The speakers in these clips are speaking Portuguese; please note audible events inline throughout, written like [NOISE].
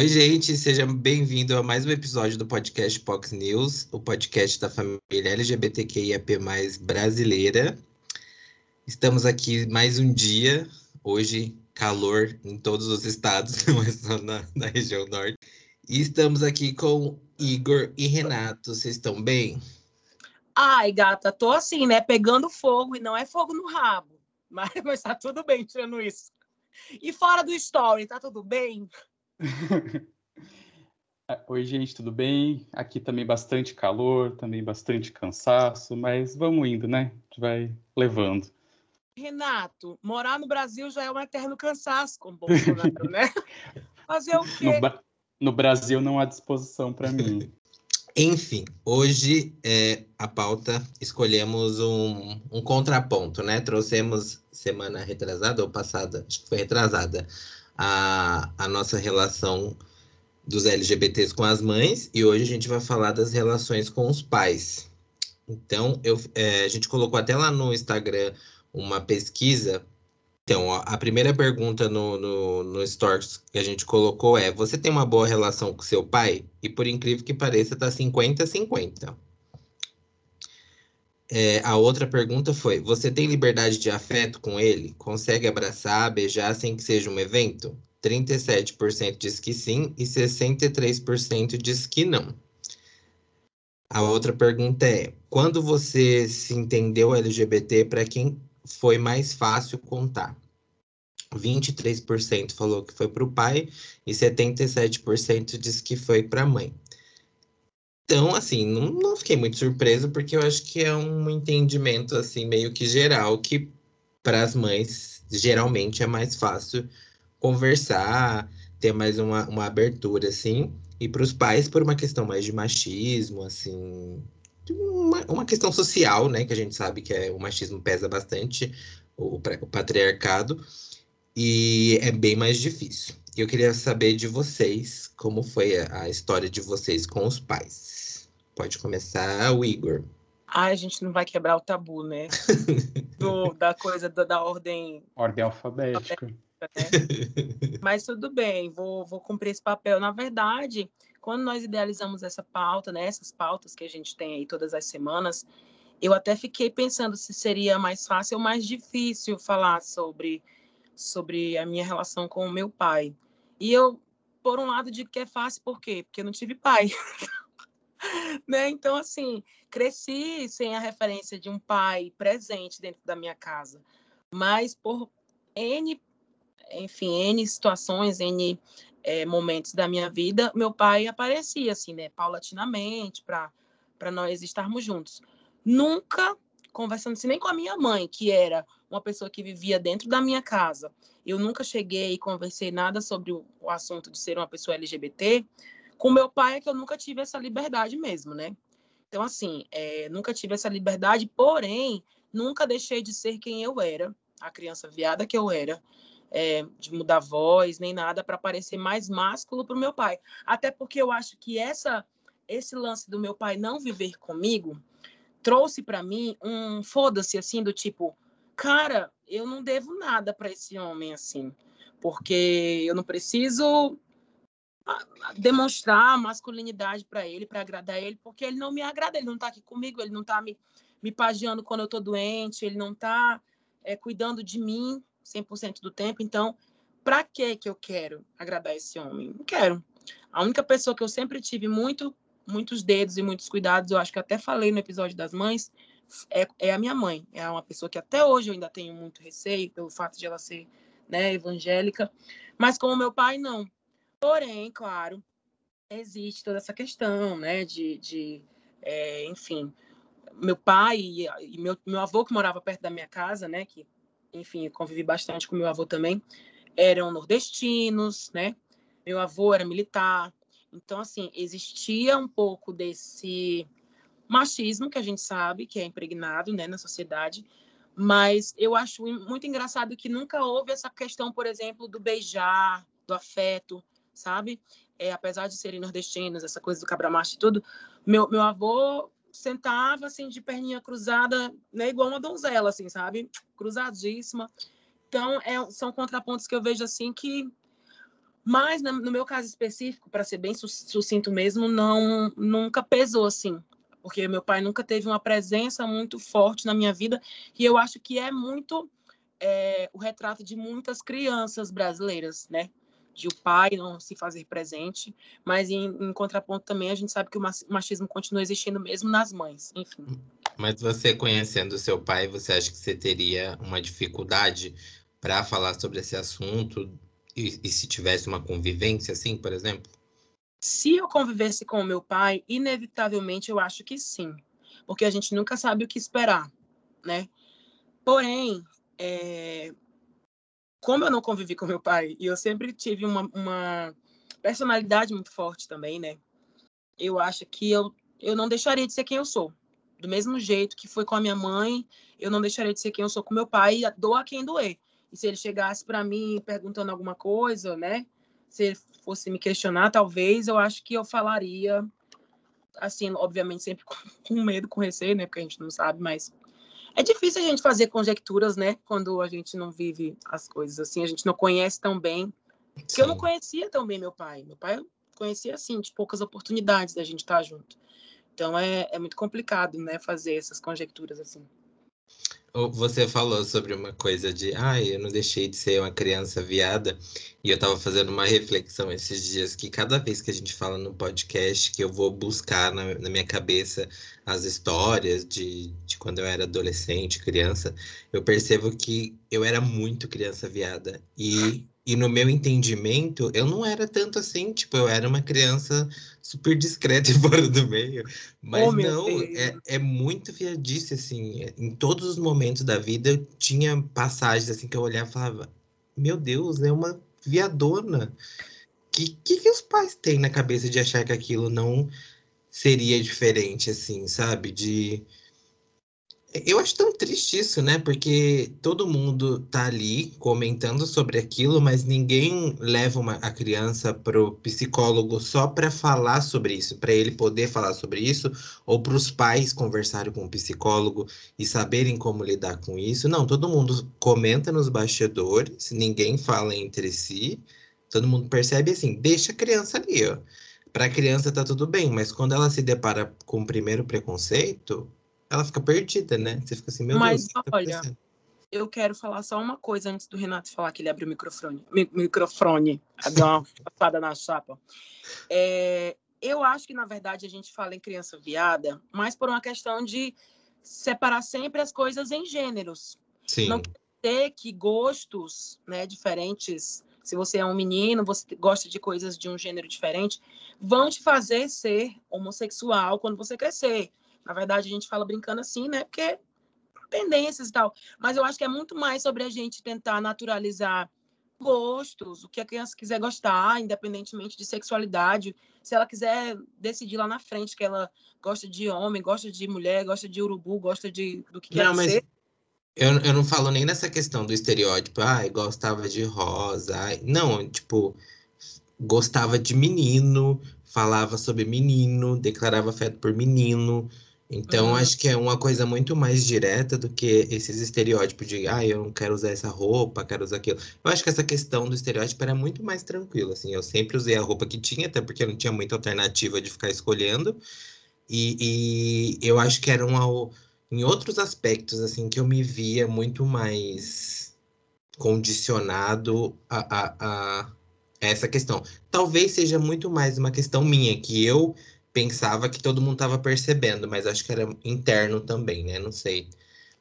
Oi, gente, seja bem-vindo a mais um episódio do podcast Pox News, o podcast da família LGBTQIAP+, brasileira. Estamos aqui mais um dia, hoje calor em todos os estados, [LAUGHS] não é só na, na região norte. E estamos aqui com Igor e Renato, vocês estão bem? Ai, gata, tô assim, né, pegando fogo, e não é fogo no rabo, [LAUGHS] mas, mas tá tudo bem tirando isso. E fora do story, tá tudo bem? [LAUGHS] Oi, gente, tudo bem? Aqui também bastante calor, também bastante cansaço, mas vamos indo, né? A gente vai levando. Renato, morar no Brasil já é um eterno cansaço com Bolsonaro, né? [LAUGHS] Fazer o quê? No, no Brasil não há disposição para mim. Enfim, hoje é, a pauta escolhemos um, um, contraponto, né? Trouxemos semana retrasada ou passada, acho que foi retrasada, a, a nossa relação dos LGBTs com as mães e hoje a gente vai falar das relações com os pais. Então, eu, é, a gente colocou até lá no Instagram uma pesquisa. Então, a primeira pergunta no, no, no Stories que a gente colocou é: Você tem uma boa relação com seu pai? E por incrível que pareça, tá 50-50. É, a outra pergunta foi: Você tem liberdade de afeto com ele? Consegue abraçar, beijar sem que seja um evento? 37% diz que sim e 63% diz que não. A outra pergunta é: quando você se entendeu LGBT, para quem foi mais fácil contar? 23% falou que foi para o pai e 77% diz que foi para a mãe. Então, assim, não, não fiquei muito surpreso, porque eu acho que é um entendimento, assim, meio que geral, que para as mães, geralmente, é mais fácil conversar, ter mais uma, uma abertura, assim, e para os pais, por uma questão mais de machismo, assim, uma, uma questão social, né, que a gente sabe que é, o machismo pesa bastante, o, o patriarcado, e é bem mais difícil. Eu queria saber de vocês como foi a, a história de vocês com os pais. Pode começar o Igor. Ai, a gente não vai quebrar o tabu, né? [LAUGHS] Do, da coisa da, da ordem. Ordem alfabética. Né? Mas tudo bem, vou, vou cumprir esse papel. Na verdade, quando nós idealizamos essa pauta, né, essas pautas que a gente tem aí todas as semanas, eu até fiquei pensando se seria mais fácil ou mais difícil falar sobre, sobre a minha relação com o meu pai. E eu, por um lado, digo que é fácil, por quê? Porque eu não tive pai. [LAUGHS] [LAUGHS] né? Então, assim, cresci sem a referência de um pai presente dentro da minha casa, mas por N, enfim, N situações, N é, momentos da minha vida, meu pai aparecia, assim, né, paulatinamente, para nós estarmos juntos. Nunca conversando assim, nem com a minha mãe, que era uma pessoa que vivia dentro da minha casa. Eu nunca cheguei e conversei nada sobre o, o assunto de ser uma pessoa LGBT, com meu pai é que eu nunca tive essa liberdade mesmo, né? Então, assim, é, nunca tive essa liberdade, porém, nunca deixei de ser quem eu era, a criança viada que eu era, é, de mudar voz, nem nada, para parecer mais másculo para o meu pai. Até porque eu acho que essa, esse lance do meu pai não viver comigo trouxe para mim um foda-se, assim, do tipo, cara, eu não devo nada para esse homem, assim, porque eu não preciso demonstrar masculinidade para ele, para agradar ele, porque ele não me agrada, ele não está aqui comigo, ele não está me, me pagiando quando eu estou doente, ele não está é, cuidando de mim 100% do tempo. Então, para que que eu quero agradar esse homem? Não quero. A única pessoa que eu sempre tive muito, muitos dedos e muitos cuidados, eu acho que até falei no episódio das mães, é, é a minha mãe. É uma pessoa que até hoje eu ainda tenho muito receio pelo fato de ela ser né, evangélica, mas como meu pai, não Porém, claro, existe toda essa questão, né, de, de é, enfim, meu pai e, e, meu, meu avô que morava perto da minha casa, né, que, enfim, convivi bastante com meu avô também, eram nordestinos, né, meu avô era militar, então, assim, existia um pouco desse machismo que a gente sabe que é impregnado, né, na sociedade, mas eu acho muito engraçado que nunca houve essa questão, por exemplo, do beijar, do afeto, sabe? É, apesar de serem nordestinos, essa coisa do cabra-macho e tudo, meu, meu avô sentava, assim, de perninha cruzada, né, igual uma donzela, assim, sabe? Cruzadíssima. Então, é, são contrapontos que eu vejo, assim, que Mas no meu caso específico, para ser bem sucinto mesmo, não nunca pesou assim, porque meu pai nunca teve uma presença muito forte na minha vida e eu acho que é muito é, o retrato de muitas crianças brasileiras, né? De o pai não se fazer presente, mas em, em contraponto também a gente sabe que o machismo continua existindo mesmo nas mães, enfim. Mas você conhecendo seu pai, você acha que você teria uma dificuldade para falar sobre esse assunto e, e, se tivesse uma convivência assim, por exemplo? Se eu convivesse com o meu pai, inevitavelmente eu acho que sim, porque a gente nunca sabe o que esperar, né? Porém, é... como eu não convivi com meu pai e eu sempre tive uma, uma personalidade muito forte também, né? Eu acho que eu, eu não deixaria de ser quem eu sou. Do mesmo jeito que foi com a minha mãe, eu não deixaria de ser quem eu sou com meu pai, doa quem doer. E se ele chegasse para mim perguntando alguma coisa, né? Se ele fosse me questionar, talvez eu acho que eu falaria, assim, obviamente sempre [LAUGHS] com medo, com receio, né? Porque a gente não sabe, mas é difícil a gente fazer conjecturas, né? Quando a gente não vive as coisas assim, a gente não conhece tão bem. Porque eu não conhecia tão bem meu pai. Meu pai eu conhecia, assim, de poucas oportunidades da gente estar junto. Então é, é muito complicado, né? Fazer essas conjecturas assim. Você falou sobre uma coisa de, ah, eu não deixei de ser uma criança viada, e eu estava fazendo uma reflexão esses dias que cada vez que a gente fala no podcast, que eu vou buscar na, na minha cabeça as histórias de, de quando eu era adolescente, criança, eu percebo que eu era muito criança viada. E e no meu entendimento, eu não era tanto assim, tipo, eu era uma criança super discreta [LAUGHS] e fora do meio. Mas oh, não, é, é muito viadice, assim. Em todos os momentos da vida, eu tinha passagens assim que eu olhava e falava: Meu Deus, é uma viadona. O que, que, que os pais têm na cabeça de achar que aquilo não seria diferente, assim, sabe? De eu acho tão triste isso, né? Porque todo mundo tá ali comentando sobre aquilo, mas ninguém leva uma, a criança pro psicólogo só para falar sobre isso, para ele poder falar sobre isso, ou para os pais conversarem com o psicólogo e saberem como lidar com isso. Não, todo mundo comenta nos bastidores, ninguém fala entre si, todo mundo percebe assim, deixa a criança ali, ó. Para a criança tá tudo bem, mas quando ela se depara com o primeiro preconceito, ela fica perdida, né? Você fica assim, meu Mas, Deus. Mas, olha, tá eu quero falar só uma coisa antes do Renato falar que ele abriu o microfone. Mi microfone, [LAUGHS] deu uma passada na chapa. É, eu acho que, na verdade, a gente fala em criança viada, mas por uma questão de separar sempre as coisas em gêneros. Sim. Não quer dizer que gostos né, diferentes, se você é um menino, você gosta de coisas de um gênero diferente, vão te fazer ser homossexual quando você crescer. Na verdade, a gente fala brincando assim, né? Porque tendências e tal. Mas eu acho que é muito mais sobre a gente tentar naturalizar gostos, o que a criança quiser gostar, independentemente de sexualidade. Se ela quiser decidir lá na frente que ela gosta de homem, gosta de mulher, gosta de urubu, gosta de do que não, quer mas ser. Eu, eu não falo nem nessa questão do estereótipo, ah, gostava de rosa. Ai. Não, tipo, gostava de menino, falava sobre menino, declarava afeto por menino. Então, acho que é uma coisa muito mais direta do que esses estereótipos de, ah, eu não quero usar essa roupa, quero usar aquilo. Eu acho que essa questão do estereótipo era muito mais tranquila, assim. Eu sempre usei a roupa que tinha, até porque eu não tinha muita alternativa de ficar escolhendo. E, e eu acho que era uma, em outros aspectos, assim, que eu me via muito mais condicionado a, a, a essa questão. Talvez seja muito mais uma questão minha, que eu pensava que todo mundo estava percebendo, mas acho que era interno também, né? Não sei.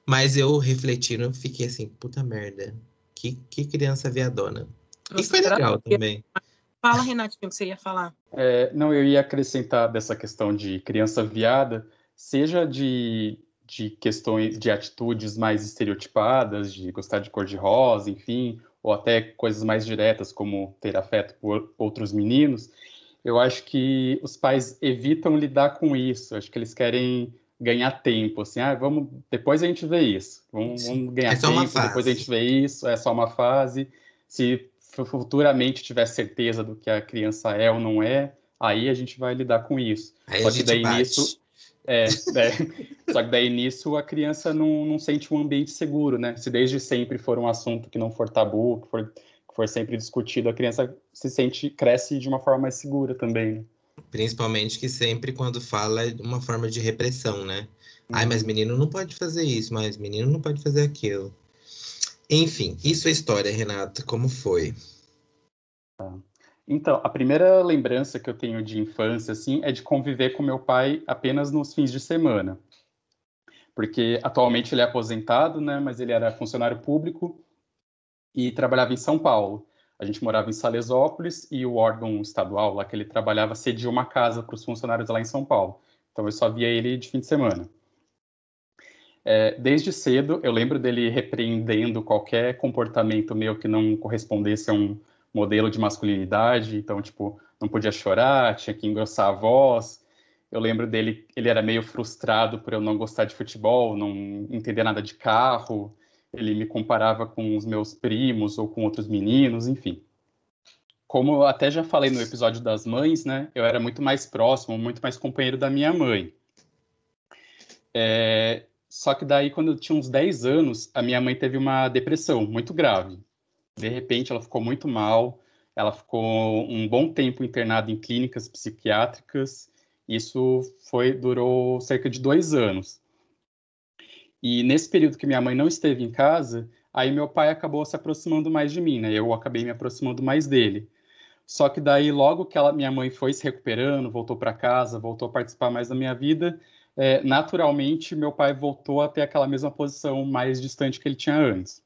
Mas eu refletindo, fiquei assim, puta merda. Que, que criança viadona. Nossa, e foi legal que... também. Fala, Renatinho, o que você ia falar. É, não, eu ia acrescentar dessa questão de criança viada, seja de, de questões, de atitudes mais estereotipadas, de gostar de cor de rosa, enfim, ou até coisas mais diretas, como ter afeto por outros meninos, eu acho que os pais evitam lidar com isso. Acho que eles querem ganhar tempo, assim, ah, vamos, depois a gente vê isso. Vamos, vamos ganhar é tempo, depois a gente vê isso, é só uma fase. Se futuramente tiver certeza do que a criança é ou não é, aí a gente vai lidar com isso. Aí só que daí bate. nisso é, [LAUGHS] é, só que daí nisso a criança não, não sente um ambiente seguro, né? Se desde sempre for um assunto que não for tabu, que for for sempre discutido, a criança se sente, cresce de uma forma mais segura também. Né? Principalmente que sempre quando fala é uma forma de repressão, né? Uhum. Ai, mas menino não pode fazer isso, mas menino não pode fazer aquilo. Enfim, e sua história, Renata, como foi? Tá. Então, a primeira lembrança que eu tenho de infância, assim, é de conviver com meu pai apenas nos fins de semana. Porque atualmente ele é aposentado, né, mas ele era funcionário público e trabalhava em São Paulo. A gente morava em Salesópolis e o órgão estadual lá que ele trabalhava cedia uma casa para os funcionários lá em São Paulo. Então eu só via ele de fim de semana. É, desde cedo, eu lembro dele repreendendo qualquer comportamento meu que não correspondesse a um modelo de masculinidade. Então, tipo, não podia chorar, tinha que engrossar a voz. Eu lembro dele, ele era meio frustrado por eu não gostar de futebol, não entender nada de carro. Ele me comparava com os meus primos ou com outros meninos, enfim. Como eu até já falei no episódio das mães, né? Eu era muito mais próximo, muito mais companheiro da minha mãe. É, só que daí, quando eu tinha uns 10 anos, a minha mãe teve uma depressão muito grave. De repente, ela ficou muito mal, ela ficou um bom tempo internada em clínicas psiquiátricas. Isso foi durou cerca de dois anos. E nesse período que minha mãe não esteve em casa, aí meu pai acabou se aproximando mais de mim, né? Eu acabei me aproximando mais dele. Só que daí, logo que ela, minha mãe foi se recuperando, voltou para casa, voltou a participar mais da minha vida, é, naturalmente meu pai voltou a ter aquela mesma posição mais distante que ele tinha antes.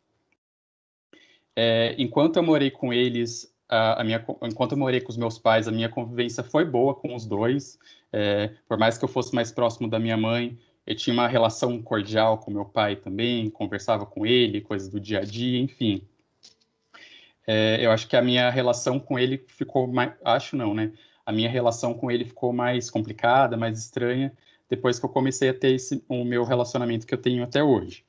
É, enquanto eu morei com eles, a, a, minha, enquanto eu morei com os meus pais, a minha convivência foi boa com os dois. É, por mais que eu fosse mais próximo da minha mãe, eu tinha uma relação cordial com meu pai também, conversava com ele, coisas do dia a dia, enfim. É, eu acho que a minha relação com ele ficou mais, acho não, né? A minha relação com ele ficou mais complicada, mais estranha, depois que eu comecei a ter esse, o meu relacionamento que eu tenho até hoje.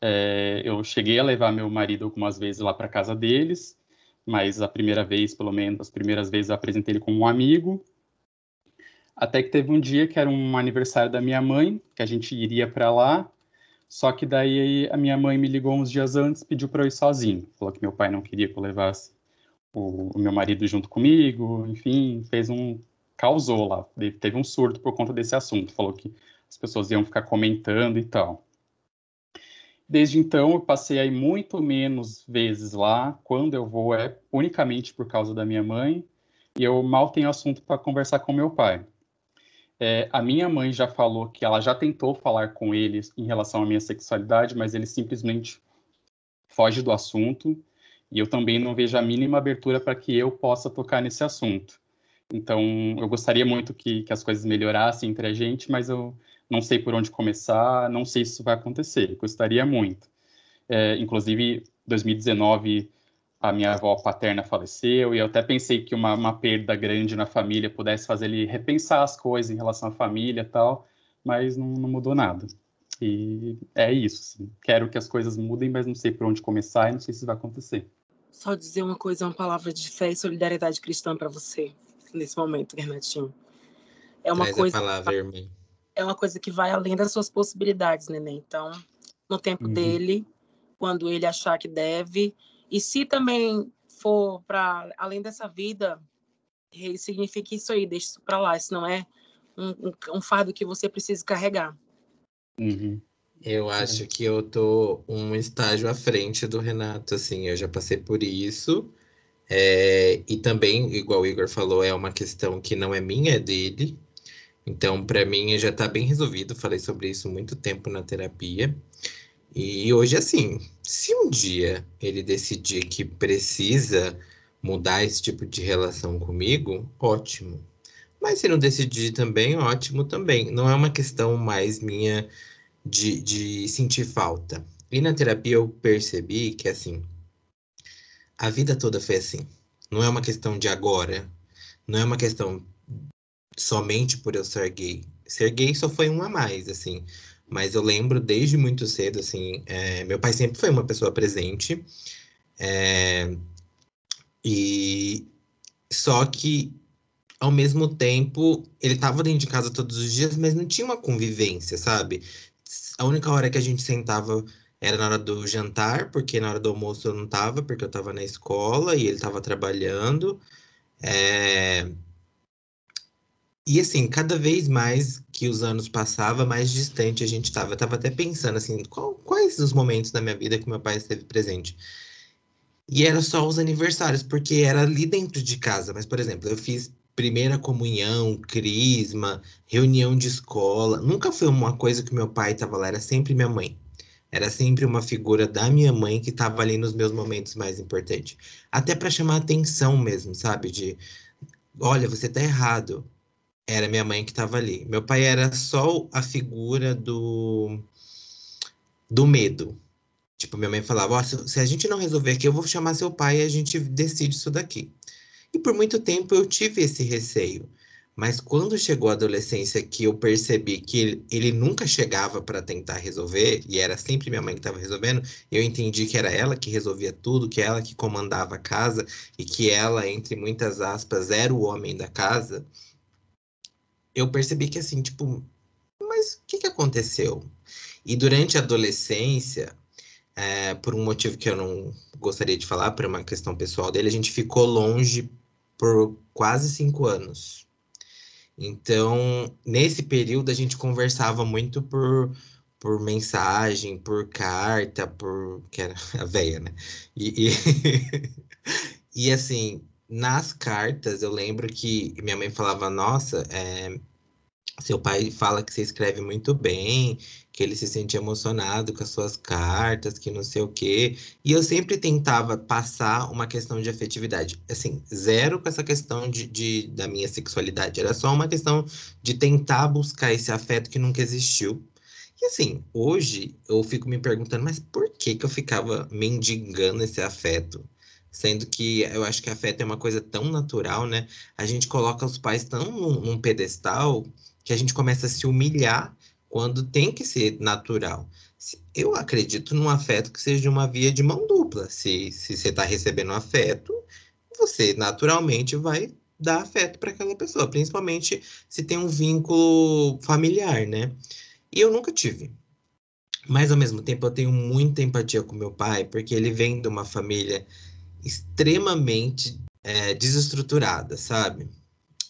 É, eu cheguei a levar meu marido algumas vezes lá para casa deles, mas a primeira vez, pelo menos, as primeiras vezes eu apresentei ele como um amigo. Até que teve um dia que era um aniversário da minha mãe, que a gente iria para lá. Só que daí a minha mãe me ligou uns dias antes, pediu para eu ir sozinho. Falou que meu pai não queria que eu levasse o, o meu marido junto comigo, enfim, fez um causou lá, teve um surto por conta desse assunto, falou que as pessoas iam ficar comentando e tal. Desde então, eu passei aí muito menos vezes lá. Quando eu vou é unicamente por causa da minha mãe e eu mal tenho assunto para conversar com meu pai. É, a minha mãe já falou que ela já tentou falar com ele em relação à minha sexualidade, mas ele simplesmente foge do assunto e eu também não vejo a mínima abertura para que eu possa tocar nesse assunto. Então, eu gostaria muito que, que as coisas melhorassem entre a gente, mas eu não sei por onde começar, não sei se isso vai acontecer. Gostaria muito. É, inclusive, 2019, a minha avó paterna faleceu, e eu até pensei que uma, uma perda grande na família pudesse fazer ele repensar as coisas em relação à família e tal, mas não, não mudou nada. E é isso. Assim. Quero que as coisas mudem, mas não sei por onde começar e não sei se vai acontecer. Só dizer uma coisa, uma palavra de fé e solidariedade cristã para você nesse momento, Renatinho. É uma Traz coisa. Palavra, irmã. É uma coisa que vai além das suas possibilidades, neném. Então, no tempo uhum. dele, quando ele achar que deve, e se também for para além dessa vida, significa isso aí, deixa isso para lá. Isso não é um, um, um, fardo que você precisa carregar. Uhum. Eu acho que eu tô um estágio à frente do Renato, assim, eu já passei por isso. É, e também, igual o Igor falou, é uma questão que não é minha, é dele. Então, para mim, já está bem resolvido. Falei sobre isso muito tempo na terapia. E hoje, assim, se um dia ele decidir que precisa mudar esse tipo de relação comigo, ótimo. Mas se não decidir também, ótimo também. Não é uma questão mais minha de, de sentir falta. E na terapia eu percebi que, assim, a vida toda foi assim. Não é uma questão de agora. Não é uma questão somente por eu ser gay. Ser gay só foi um a mais, assim. Mas eu lembro desde muito cedo, assim, é, meu pai sempre foi uma pessoa presente. É, e só que ao mesmo tempo ele estava dentro de casa todos os dias, mas não tinha uma convivência, sabe? A única hora que a gente sentava era na hora do jantar, porque na hora do almoço eu não estava, porque eu estava na escola e ele estava trabalhando. É... E assim, cada vez mais que os anos passavam, mais distante a gente estava. Eu estava até pensando assim, qual, quais os momentos da minha vida que meu pai esteve presente. E era só os aniversários, porque era ali dentro de casa. Mas, por exemplo, eu fiz primeira comunhão, crisma, reunião de escola. Nunca foi uma coisa que meu pai estava lá, era sempre minha mãe. Era sempre uma figura da minha mãe que estava ali nos meus momentos mais importantes. Até para chamar atenção mesmo, sabe? De, olha, você tá errado. Era minha mãe que estava ali. Meu pai era só a figura do do medo. Tipo, minha mãe falava: oh, se, se a gente não resolver aqui, eu vou chamar seu pai e a gente decide isso daqui. E por muito tempo eu tive esse receio. Mas quando chegou a adolescência, que eu percebi que ele, ele nunca chegava para tentar resolver, e era sempre minha mãe que estava resolvendo, eu entendi que era ela que resolvia tudo, que ela que comandava a casa, e que ela, entre muitas aspas, era o homem da casa. Eu percebi que assim, tipo, mas o que, que aconteceu? E durante a adolescência, é, por um motivo que eu não gostaria de falar, por uma questão pessoal dele, a gente ficou longe por quase cinco anos. Então, nesse período, a gente conversava muito por, por mensagem, por carta, por. que era [LAUGHS] a veia, né? E, e, [LAUGHS] e, assim, nas cartas, eu lembro que minha mãe falava: Nossa, é, seu pai fala que você escreve muito bem, que ele se sente emocionado com as suas cartas, que não sei o quê. E eu sempre tentava passar uma questão de afetividade. Assim, zero com essa questão de, de, da minha sexualidade. Era só uma questão de tentar buscar esse afeto que nunca existiu. E assim, hoje eu fico me perguntando, mas por que que eu ficava mendigando esse afeto? Sendo que eu acho que afeto é uma coisa tão natural, né? A gente coloca os pais tão num, pedestal que a gente começa a se humilhar quando tem que ser natural. Eu acredito num afeto que seja uma via de mão dupla. Se, se você está recebendo afeto, você naturalmente vai dar afeto para aquela pessoa, principalmente se tem um vínculo familiar, né? E eu nunca tive. Mas ao mesmo tempo eu tenho muita empatia com meu pai, porque ele vem de uma família extremamente é, desestruturada, sabe?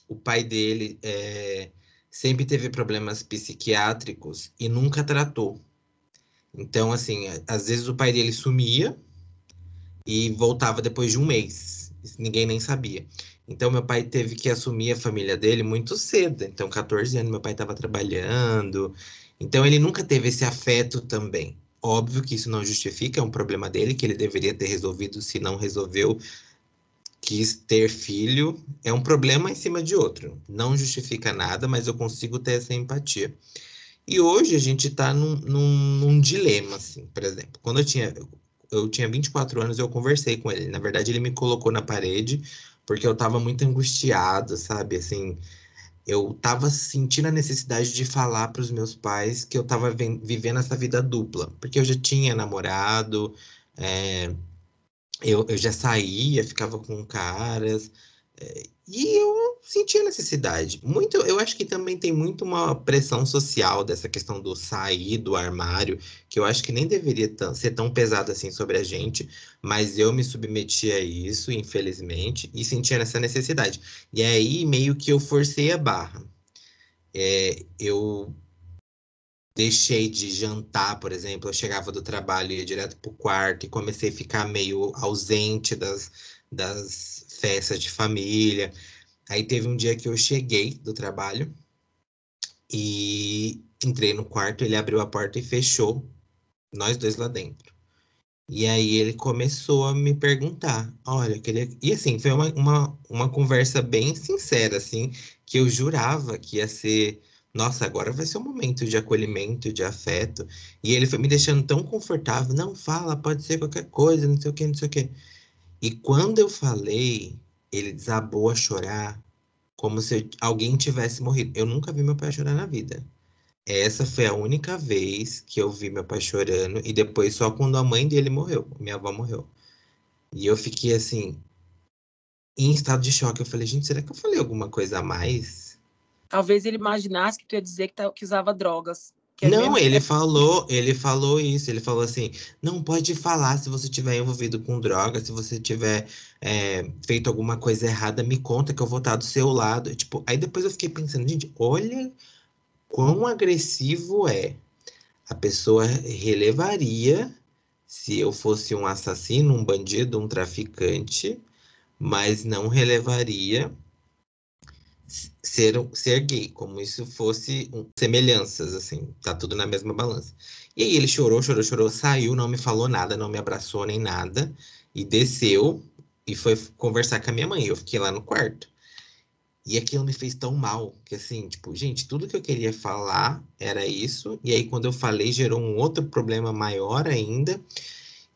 O pai dele é, sempre teve problemas psiquiátricos e nunca tratou. Então, assim, às vezes o pai dele sumia e voltava depois de um mês. Ninguém nem sabia. Então, meu pai teve que assumir a família dele muito cedo. Então, 14 anos, meu pai estava trabalhando. Então, ele nunca teve esse afeto também. Óbvio que isso não justifica, é um problema dele, que ele deveria ter resolvido, se não resolveu, quis ter filho é um problema em cima de outro. Não justifica nada, mas eu consigo ter essa empatia. E hoje a gente está num, num, num, dilema, assim, por exemplo. Quando eu tinha, eu tinha 24 anos, eu conversei com ele. Na verdade, ele me colocou na parede porque eu estava muito angustiado, sabe? Assim, eu estava sentindo a necessidade de falar para os meus pais que eu estava vivendo essa vida dupla. Porque eu já tinha namorado, é, eu, eu já saía, ficava com caras, é, e eu sentia necessidade. Muito, eu acho que também tem muito uma pressão social dessa questão do sair do armário, que eu acho que nem deveria ser tão pesado assim sobre a gente, mas eu me submeti a isso, infelizmente, e sentia essa necessidade. E aí meio que eu forcei a barra. É, eu deixei de jantar, por exemplo, eu chegava do trabalho, ia direto pro quarto e comecei a ficar meio ausente das, das festas de família. Aí teve um dia que eu cheguei do trabalho e entrei no quarto, ele abriu a porta e fechou nós dois lá dentro. E aí ele começou a me perguntar, olha, queria... E assim, foi uma, uma, uma conversa bem sincera, assim, que eu jurava que ia ser nossa, agora vai ser um momento de acolhimento, de afeto. E ele foi me deixando tão confortável. Não, fala, pode ser qualquer coisa, não sei o que, não sei o que. E quando eu falei, ele desabou a chorar, como se alguém tivesse morrido. Eu nunca vi meu pai chorar na vida. Essa foi a única vez que eu vi meu pai chorando, e depois só quando a mãe dele morreu, minha avó morreu. E eu fiquei assim, em estado de choque. Eu falei, gente, será que eu falei alguma coisa a mais? Talvez ele imaginasse que tu ia dizer que, tá, que usava drogas. É não, mesmo- ele falou, ele falou isso, ele falou assim, não pode falar se você tiver envolvido com droga, se você tiver é, feito alguma coisa errada, me conta que eu vou estar do seu lado. Tipo, aí depois eu fiquei pensando, gente, olha quão agressivo é. A pessoa relevaria se eu fosse um assassino, um bandido, um traficante, mas não relevaria ser, ser gay, como isso fosse um- semelhanças, assim, tá tudo na mesma balança. E aí ele chorou, chorou, chorou, saiu, não me falou nada, não me abraçou nem nada, e desceu e foi conversar com a minha mãe. Eu fiquei lá no quarto. E aquilo me fez tão mal, que assim, tipo, gente, tudo que eu queria falar era isso, e aí quando eu falei gerou um outro problema maior ainda.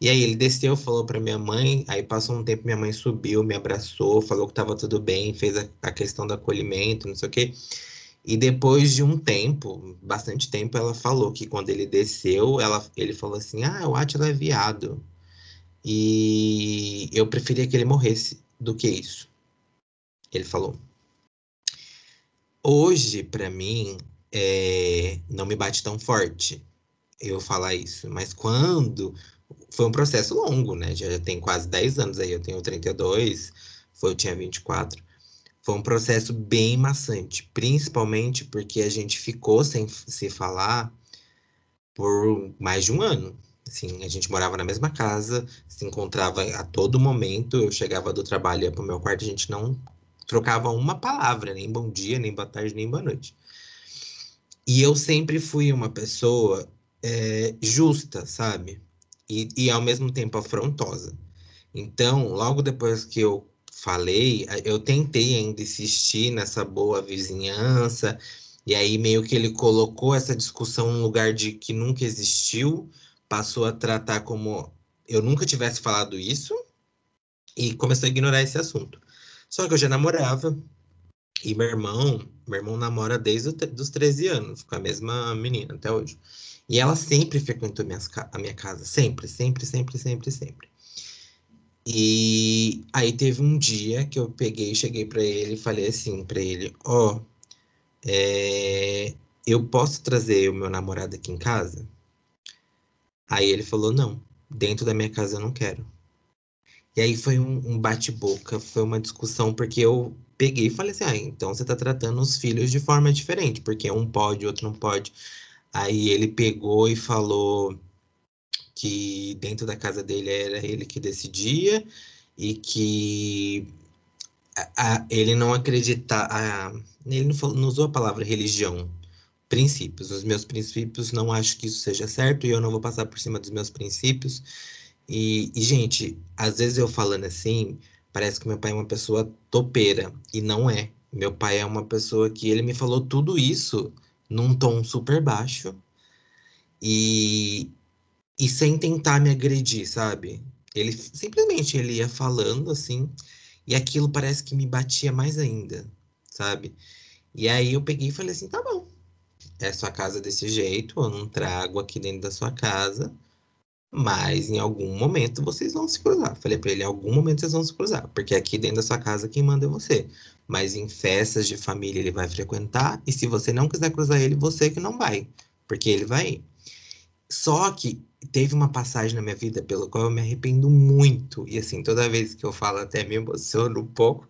E aí ele desceu, falou pra minha mãe, aí passou um tempo, minha mãe subiu, me abraçou, falou que tava tudo bem, fez a, a questão do acolhimento, não sei o quê. E depois de um tempo, bastante tempo, ela falou que quando ele desceu, ela, ele falou assim: Ah, o Átila é viado. E eu preferia que ele morresse do que isso. Ele falou. Hoje, pra mim, é, não me bate tão forte eu falar isso, mas quando foi um processo longo, né? Já tem quase 10 anos aí, eu tenho 32, foi, eu tinha 24. Foi um processo bem maçante, principalmente porque a gente ficou sem se falar por mais de um ano. Assim, a gente morava na mesma casa, se encontrava a todo momento. Eu chegava do trabalho, ia pro meu quarto, a gente não trocava uma palavra, nem bom dia, nem boa tarde, nem boa noite. E eu sempre fui uma pessoa é, justa, sabe? E, e ao mesmo tempo afrontosa. Então, logo depois que eu falei, eu tentei ainda insistir nessa boa vizinhança, e aí meio que ele colocou essa discussão num lugar de que nunca existiu, passou a tratar como eu nunca tivesse falado isso, e começou a ignorar esse assunto. Só que eu já namorava, e meu irmão, meu irmão namora desde os tre- dos 13 anos, com a mesma menina até hoje. E ela sempre frequentou minhas a minha casa, sempre, sempre, sempre, sempre, sempre. E aí teve um dia que eu peguei, cheguei pra ele e falei assim pra ele, ó, é, eu posso trazer o meu namorado aqui em casa? Aí ele falou, não, dentro da minha casa eu não quero. E aí foi um, um bate-boca, foi uma discussão, porque eu peguei e falei assim, ah, então você tá tratando os filhos de forma diferente, porque um pode, outro não pode. Aí ele pegou e falou que dentro da casa dele era ele que decidia e que a- a- ele não acredita, a- ele não, falou- não usou a palavra religião, princípios. Os meus princípios não acho que isso seja certo e eu não vou passar por cima dos meus princípios. E, e, gente, às vezes eu falando assim, parece que meu pai é uma pessoa topeira e não é. Meu pai é uma pessoa que ele me falou tudo isso num tom super baixo e, e sem tentar me agredir, sabe? Ele simplesmente ele ia falando assim, e aquilo parece que me batia mais ainda, sabe? E aí eu peguei e falei assim, tá bom. É sua casa desse jeito, eu não trago aqui dentro da sua casa, mas em algum momento vocês vão se cruzar. Falei pra ele, em algum momento vocês vão se cruzar, porque aqui dentro da sua casa quem manda é você. Mas em festas de família ele vai frequentar, e se você não quiser cruzar ele, você que não vai, porque ele vai ir. Só que teve uma passagem na minha vida pela qual eu me arrependo muito. E assim, toda vez que eu falo até me emociono um pouco.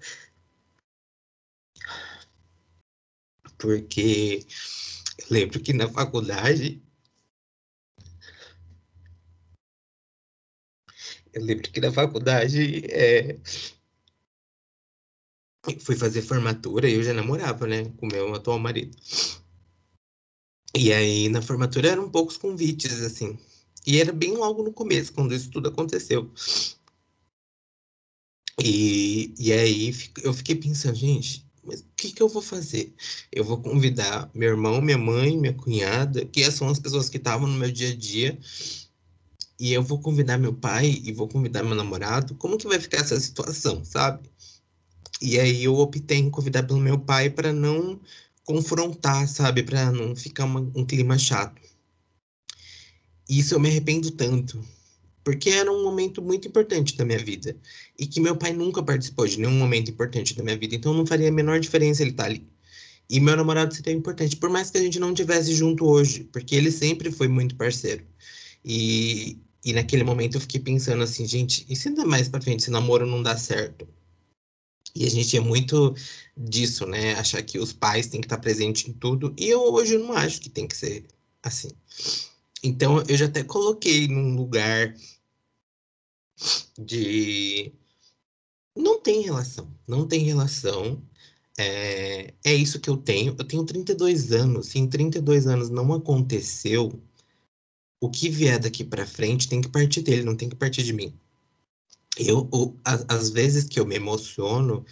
Porque eu lembro que na faculdade. Eu lembro que na faculdade é, fui fazer formatura e eu já namorava, né? Com meu atual marido. E aí na formatura eram poucos convites, assim. E era bem logo no começo, quando isso tudo aconteceu. E, e aí eu fiquei pensando, gente, mas o que que eu vou fazer? Eu vou convidar meu irmão, minha mãe, minha cunhada, que são as pessoas que estavam no meu dia a dia, e eu vou convidar meu pai e vou convidar meu namorado. Como que vai ficar essa situação, sabe? E aí eu optei em convidar pelo meu pai para não confrontar, sabe? Para não ficar uma- um clima chato. Isso eu me arrependo tanto, porque era um momento muito importante da minha vida e que meu pai nunca participou de nenhum momento importante da minha vida, então não faria a menor diferença ele estar ali. E meu namorado seria importante, por mais que a gente não tivesse junto hoje, porque ele sempre foi muito parceiro. E, e naquele momento eu fiquei pensando assim, gente, e se ainda mais pra frente esse namoro não dá certo? E a gente é muito disso, né? Achar que os pais têm que estar presentes em tudo. E eu hoje não acho que tem que ser assim. Então eu já até coloquei num lugar de. Não tem relação. Não tem relação. É, é isso que eu tenho. Eu tenho 32 anos. Se em 32 anos não aconteceu, o que vier daqui para frente tem que partir dele, não tem que partir de mim. Eu, as vezes que eu me emociono,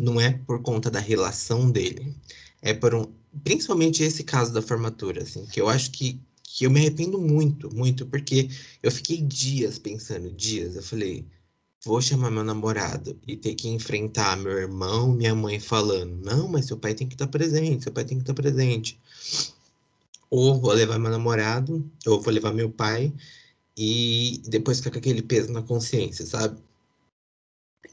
não é por conta da relação dele, é por um, principalmente esse caso da formatura, assim, que eu acho que, que eu me arrependo muito, muito, porque eu fiquei dias pensando, dias, eu falei, vou chamar meu namorado e ter que enfrentar meu irmão, minha mãe falando, não, mas seu pai tem que estar presente, seu pai tem que estar presente. Ou vou levar meu namorado, ou vou levar meu pai, e depois ficar com aquele peso na consciência, sabe?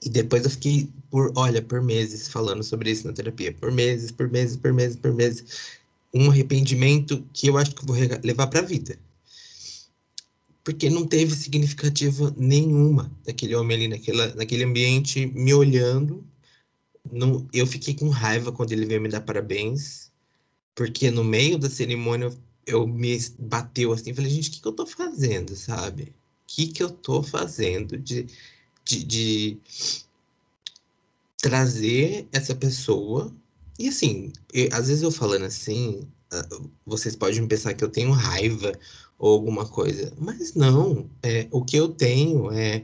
E depois eu fiquei por, olha, por meses falando sobre isso na terapia, por meses, por meses, por meses, por meses, um arrependimento que eu acho que vou levar para a vida. Porque não teve significativa nenhuma daquele homem ali naquela, naquele ambiente me olhando. Não, eu fiquei com raiva quando ele veio me dar parabéns porque no meio da cerimônia eu me bateu assim, falei, gente, o que, que eu tô fazendo, sabe? O que, que eu tô fazendo de, de, de trazer essa pessoa? E assim, eu, às vezes eu falando assim, ah, vocês podem pensar que eu tenho raiva ou alguma coisa, mas não. É, o que eu tenho é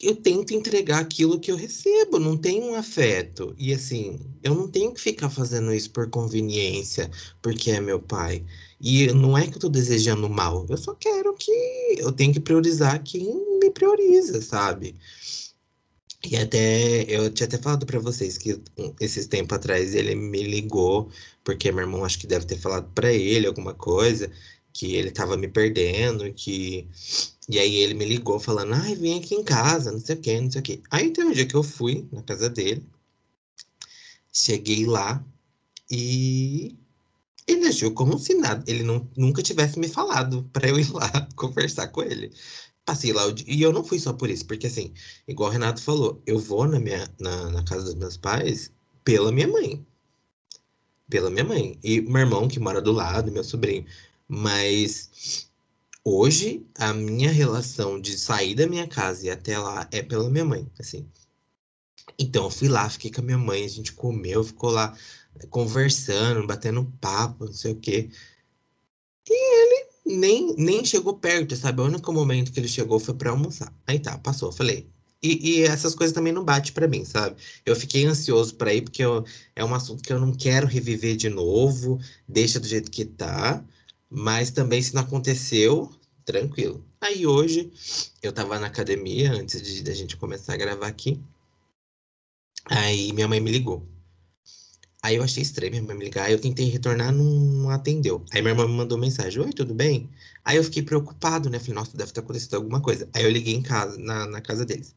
eu tento entregar aquilo que eu recebo, não tem um afeto. E assim, eu não tenho que ficar fazendo isso por conveniência, porque é meu pai. E não é que eu tô desejando mal, eu só quero que eu tenho que priorizar quem me prioriza, sabe? E até eu tinha até falado para vocês que esses tempos atrás ele me ligou, porque meu irmão acho que deve ter falado para ele alguma coisa, que ele tava me perdendo, que e aí ele me ligou falando, ai, vem aqui em casa, não sei o que, não sei o que. Aí tem um dia que eu fui na casa dele, cheguei lá e ele agiu como se nada, ele não, nunca tivesse me falado [LAUGHS] para eu ir lá [LAUGHS] conversar com ele. Passei lá, e eu não fui só por isso, porque assim, igual o Renato falou, eu vou na, minha, na, na casa dos meus pais pela minha mãe. Pela minha mãe. E meu irmão, que mora do lado, meu sobrinho. Mas Hoje, a minha relação de sair da minha casa e até lá é pela minha mãe, assim. Então, eu fui lá, fiquei com a minha mãe, a gente comeu, ficou lá conversando, batendo papo, não sei o quê. E ele nem, nem chegou perto, sabe? O único momento que ele chegou foi para almoçar. Aí tá, passou, falei. E, e, essas coisas também não bate para mim, sabe? Eu fiquei ansioso para ir porque eu, é um assunto que eu não quero reviver de novo, deixa do jeito que tá. Mas também, se não aconteceu, tranquilo. Aí hoje, eu tava na academia, antes de a gente começar a gravar aqui. Aí minha mãe me ligou. Aí eu achei estranho minha mãe me ligar. Aí eu tentei retornar, não atendeu. Aí minha irmã me mandou mensagem: Oi, tudo bem? Aí eu fiquei preocupado, né? Falei, nossa, deve ter acontecido alguma coisa. Aí eu liguei em casa, na, na casa deles,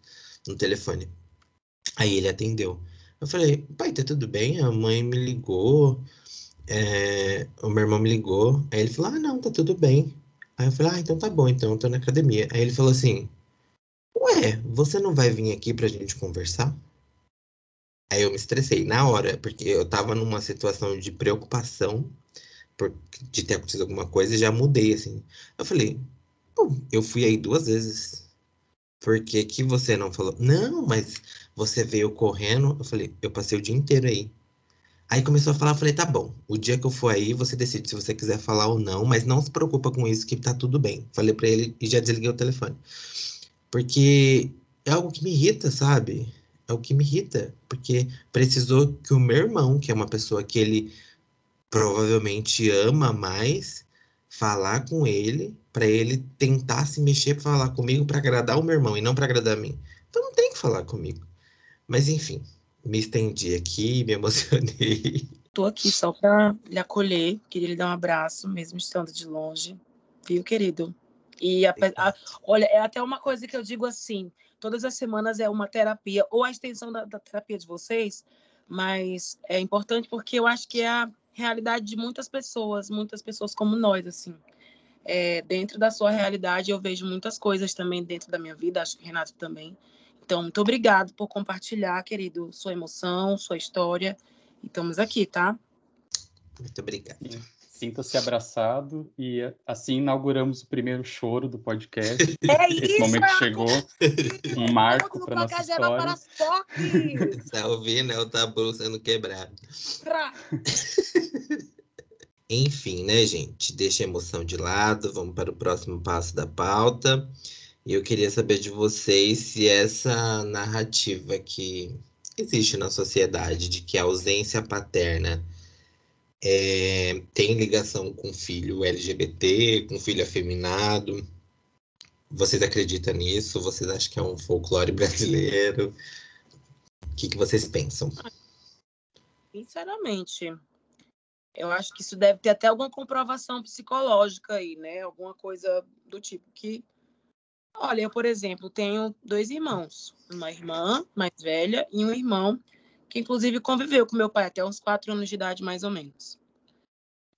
no telefone. Aí ele atendeu. Eu falei, pai, tá tudo bem? A mãe me ligou é, o meu irmão me ligou, aí ele falou, ah, não, tá tudo bem. Aí eu falei, ah, então tá bom, então eu tô na academia. Aí ele falou assim, ué, você não vai vir aqui pra gente conversar? Aí eu me estressei na hora, porque eu tava numa situação de preocupação por, de ter acontecido alguma coisa e já mudei, assim. Eu falei, eu fui aí duas vezes. Por que, que você não falou? Não, mas você veio correndo. Eu falei, eu passei o dia inteiro aí. Aí começou a falar, eu falei, tá bom, o dia que eu for aí, você decide se você quiser falar ou não, mas não se preocupa com isso, que tá tudo bem. Falei para ele e já desliguei o telefone. Porque é algo que me irrita, sabe? É o que me irrita, porque precisou que o meu irmão, que é uma pessoa que ele provavelmente ama mais, falar com ele, para ele tentar se mexer para falar comigo para agradar o meu irmão e não para agradar a mim. Então não tem que falar comigo. Mas enfim, me estendi aqui, me emocionei. Tô aqui só para lhe acolher, queria lhe dar um abraço, mesmo estando de longe, viu, querido? E a, a, olha, é até uma coisa que eu digo assim: todas as semanas é uma terapia, ou a extensão da, da terapia de vocês, mas é importante porque eu acho que é a realidade de muitas pessoas, muitas pessoas como nós, assim. É, dentro da sua realidade, eu vejo muitas coisas também dentro da minha vida, acho que Renato também. Então, muito obrigado por compartilhar, querido, sua emoção, sua história. E estamos aqui, tá? Muito obrigado. Sinta-se abraçado e assim inauguramos o primeiro choro do podcast. [LAUGHS] É isso, Esse momento chegou, [LAUGHS] um marco para nossa história. Tá ouvindo? É o tabu sendo quebrado. Enfim, né, gente? Deixa a emoção de lado, vamos para o próximo passo da pauta. E eu queria saber de vocês se essa narrativa que existe na sociedade de que a ausência paterna é, tem ligação com filho LGBT, com filho afeminado. Vocês acreditam nisso? Vocês acham que é um folclore [LAUGHS] brasileiro? O que, que vocês pensam? Sinceramente, eu acho que isso deve ter até alguma comprovação psicológica aí, né? Alguma coisa do tipo que. Olha, eu, por exemplo, tenho dois irmãos, uma irmã mais velha e um irmão que inclusive conviveu com meu pai até uns quatro anos de idade, mais ou menos.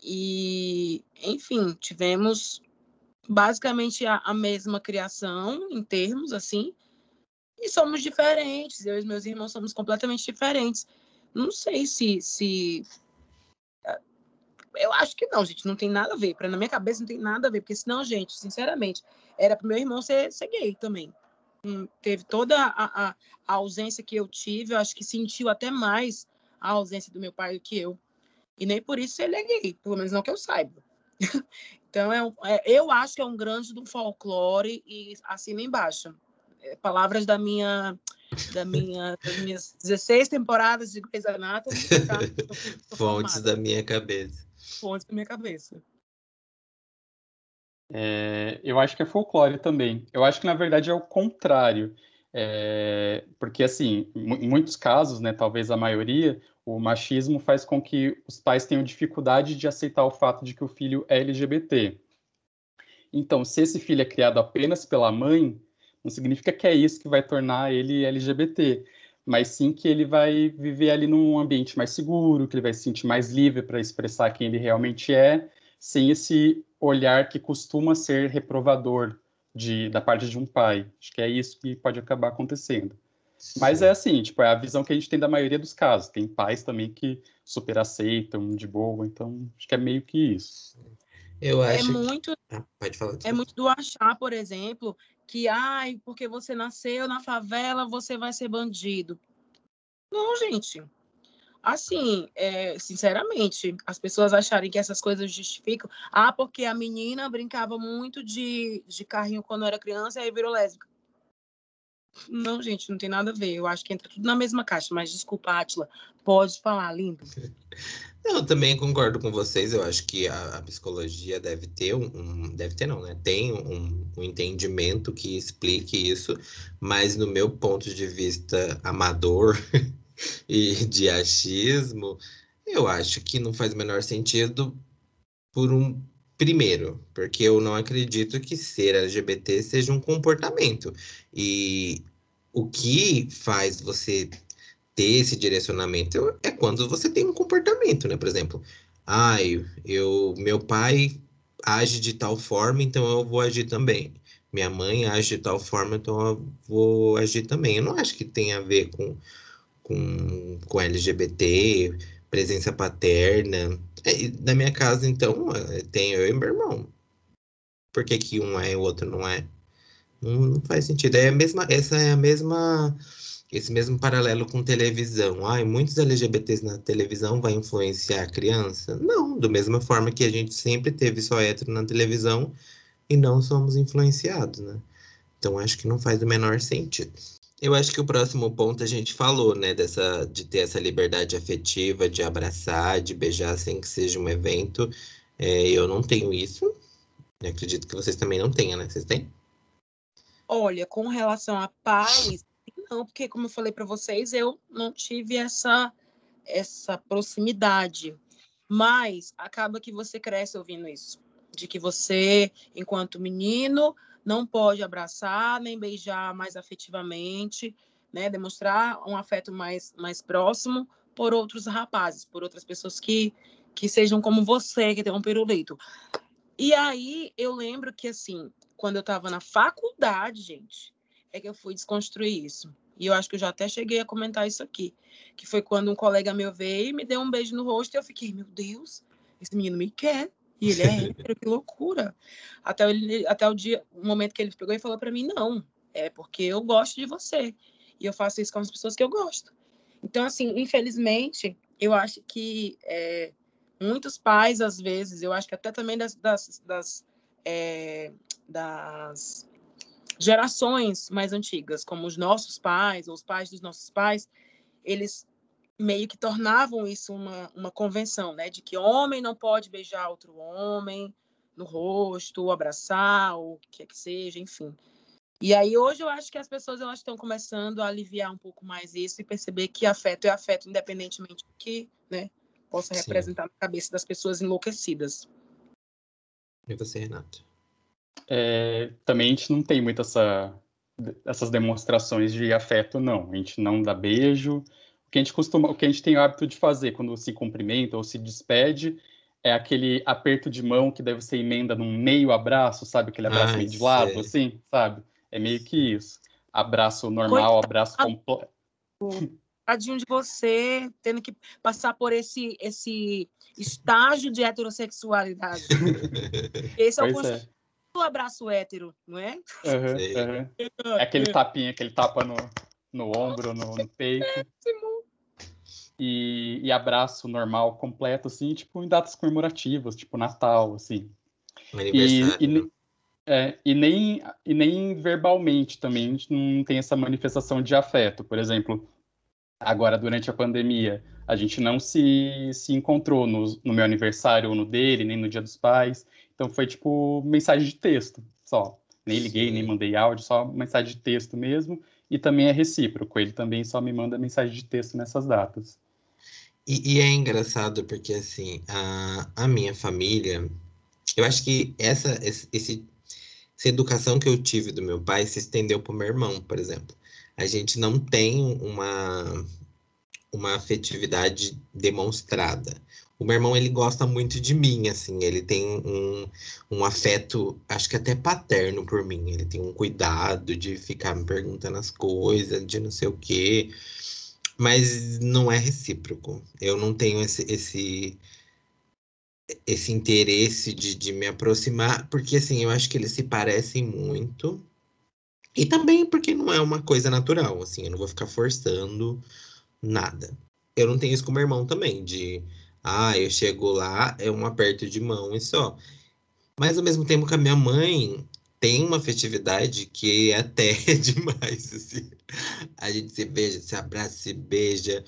E, enfim, tivemos basicamente a, a, mesma criação em termos assim, e somos diferentes. Eu e meus irmãos somos completamente diferentes. Não sei se, se eu acho que não, gente, não tem nada a ver. Para na minha cabeça não tem nada a ver, porque senão, gente, sinceramente, era para meu irmão ser, ser gay também teve toda a, a, a, ausência que eu tive, eu acho que sentiu até mais a ausência do meu pai do que eu. E nem por isso ele é gay, pelo menos não que eu saiba. [LAUGHS] então, é, um, é, eu acho que é um grande do folclore e assina embaixo. É, palavras da minha, da minha, das minhas 16 temporadas de Grey's Anatomy. Tá? [LAUGHS] Fontes da minha cabeça. Fontes da minha cabeça. É, eu acho que é folclore também. Eu acho que, na verdade, é o contrário. É, porque, assim, em muitos casos, né, talvez a maioria, o machismo faz com que os pais tenham dificuldade de aceitar o fato de que o filho é LGBT. Então, se esse filho é criado apenas pela mãe, não significa que é isso que vai tornar ele LGBT, mas sim que ele vai viver ali num ambiente mais seguro, que ele vai se sentir mais livre para expressar quem ele realmente é, sem esse olhar que costuma ser reprovador de, da parte de um pai. Acho que é isso que pode acabar acontecendo. Sim. Mas é assim, tipo, é a visão que a gente tem da maioria dos casos. Tem pais também que super aceitam de boa, então acho que é meio que isso. Eu é acho. É muito. Que... Ah, pode falar. É muito do achar, por exemplo, que ai, porque você nasceu na favela, você vai ser bandido. Não, gente. Assim, é, sinceramente, as pessoas acharem que essas coisas justificam. Ah, porque a menina brincava muito de, de carrinho quando era criança e aí virou lésbica. Não, gente, não tem nada a ver. Eu acho que entra tudo na mesma caixa. Mas desculpa, Atila, pode falar, lindo. [LAUGHS] Eu também concordo com vocês. Eu acho que a, a psicologia deve ter um, um, deve ter não, né? Tem um, um, entendimento que explique isso. Mas no meu ponto de vista amador, [LAUGHS] e de achismo, eu acho que não faz o menor sentido por um primeiro, porque eu não acredito que ser LGBT seja um comportamento. E o que faz você ter esse direcionamento é quando você tem um comportamento, né? Por exemplo, ai, eu, meu pai age de tal forma, então eu vou agir também. Minha mãe age de tal forma, então eu vou agir também. Eu não acho que tem a ver com com, com LGBT, presença paterna. É, na minha casa, então, é, tem eu e meu irmão. Por que, que um é e o outro não é? Não, não faz sentido. É a mesma, essa é a mesma, esse mesmo paralelo com televisão. Ai, muitos LGBTs na televisão vai influenciar a criança? Não, da mesma forma que a gente sempre teve só hétero na televisão e não somos influenciados, né? Então acho que não faz o menor sentido. Eu acho que o próximo ponto a gente falou, né, dessa, de ter essa liberdade afetiva, de abraçar, de beijar sem que seja um evento. É, eu não tenho isso. Eu acredito que vocês também não tenham, né? Vocês têm? Olha, com relação a pais, não, porque como eu falei para vocês, eu não tive essa essa proximidade. Mas acaba que você cresce ouvindo isso, de que você, enquanto menino, não pode abraçar nem beijar mais afetivamente, né? Demonstrar um afeto mais, mais próximo, por outros rapazes, por outras pessoas que, que sejam como você, que tem um pirulito. E aí eu lembro que, assim, quando eu estava na faculdade, gente, é que eu fui desconstruir isso. E eu acho que eu já até cheguei a comentar isso aqui, que foi quando um colega meu veio e me deu um beijo no rosto e eu fiquei, meu Deus, esse menino me quer. E ele é [LAUGHS] hétero, que loucura. Até, ele, até o dia, o momento que ele pegou e falou para mim, não, é porque eu gosto de você. E eu faço isso com as pessoas que eu gosto. Então, assim, infelizmente, eu acho que é, muitos pais, às vezes, eu acho que até também das, das, das, é, das gerações mais antigas, como os nossos pais, ou os pais dos nossos pais, eles meio que tornavam isso uma, uma convenção, né? De que homem não pode beijar outro homem no rosto, ou abraçar, ou o que quer que seja, enfim. E aí hoje eu acho que as pessoas elas estão começando a aliviar um pouco mais isso e perceber que afeto é afeto, independentemente do que, né, possa Sim. representar na cabeça das pessoas enlouquecidas. E você, Renato? É, também a gente não tem muito essa, essas demonstrações de afeto, não. A gente não dá beijo. O que a gente costuma, o que a gente tem o hábito de fazer quando se cumprimenta ou se despede é aquele aperto de mão que deve ser emenda num meio abraço, sabe? Aquele abraço Ai, meio de lado, sei. assim, sabe? É meio que isso. Abraço normal, Coitado. abraço completo. [LAUGHS] Tadinho de você, tendo que passar por esse, esse estágio de heterossexualidade. [LAUGHS] Esse é o é. o abraço hétero, não é? Uhum, uhum. É aquele tapinha, aquele tapa no, no ombro, no, no peito. E, e, abraço normal, completo, assim, tipo, em datas comemorativas, tipo Natal, assim. E, e, é, e, nem, e nem verbalmente também, a gente não tem essa manifestação de afeto. Por exemplo, agora durante a pandemia, a gente não se, se encontrou no, no meu aniversário ou no dele, nem no dia dos pais. Então foi tipo mensagem de texto só. Nem liguei, Sim. nem mandei áudio, só mensagem de texto mesmo. E também é recíproco, ele também só me manda mensagem de texto nessas datas. E, e é engraçado porque, assim, a, a minha família, eu acho que essa, esse essa educação que eu tive do meu pai se estendeu para o meu irmão, por exemplo. A gente não tem uma, uma afetividade demonstrada. O meu irmão, ele gosta muito de mim, assim, ele tem um, um afeto, acho que até paterno por mim. Ele tem um cuidado de ficar me perguntando as coisas, de não sei o quê. Mas não é recíproco. Eu não tenho esse, esse esse interesse de, de me aproximar, porque assim, eu acho que eles se parecem muito. E também porque não é uma coisa natural, assim, eu não vou ficar forçando nada. Eu não tenho isso com meu irmão também, de ah, eu chego lá, é um aperto de mão e só. Mas ao mesmo tempo que a minha mãe tem uma festividade que é até [LAUGHS] demais, assim. A gente se beija, se abraça, se beija.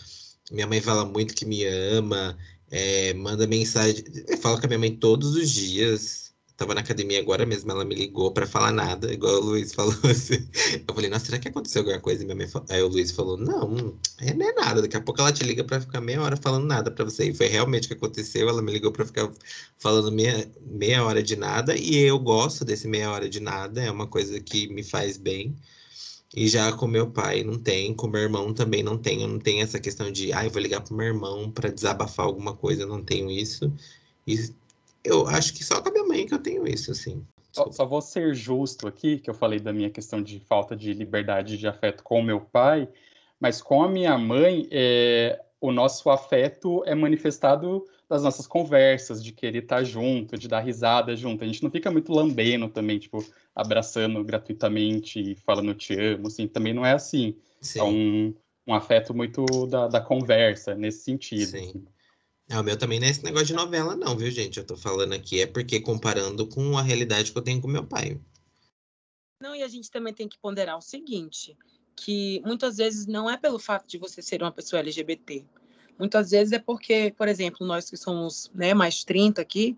Minha mãe fala muito que me ama. É, manda mensagem. Eu falo com a minha mãe todos os dias. Tava na academia agora mesmo, ela me ligou para falar nada, igual o Luiz [LAUGHS] falou assim. Eu falei, nossa, será que aconteceu alguma coisa? E minha mãe falou... Aí o Luiz falou, não, é, não é nada. Daqui a pouco ela te liga para ficar meia hora falando nada para você. E foi realmente o que aconteceu. Ela me ligou para ficar falando meia, meia hora de nada. E eu gosto desse meia hora de nada, é uma coisa que me faz bem. E já com meu pai não tem, com meu irmão também não tenho. Não tenho essa questão de, ah, eu vou ligar pro meu irmão para desabafar alguma coisa, eu não tenho isso. E eu acho que só com a minha mãe que eu tenho isso, assim. Só, só, vou ser justo aqui, que eu falei da minha questão de falta de liberdade de afeto com o meu pai, mas com a minha mãe, é, o nosso afeto é manifestado das nossas conversas, de querer estar junto, de dar risada junto. A gente não fica muito lambendo também, tipo, abraçando gratuitamente, falando te amo, assim, também não é assim. Sim. É um, um afeto muito da, da conversa, nesse sentido. Sim. Assim. É, o meu também não é esse negócio de novela, não, viu, gente? Eu tô falando aqui é porque comparando com a realidade que eu tenho com meu pai. Não, e a gente também tem que ponderar o seguinte, que muitas vezes não é pelo fato de você ser uma pessoa LGBT. Muitas vezes é porque, por exemplo, nós que somos né, mais 30 aqui,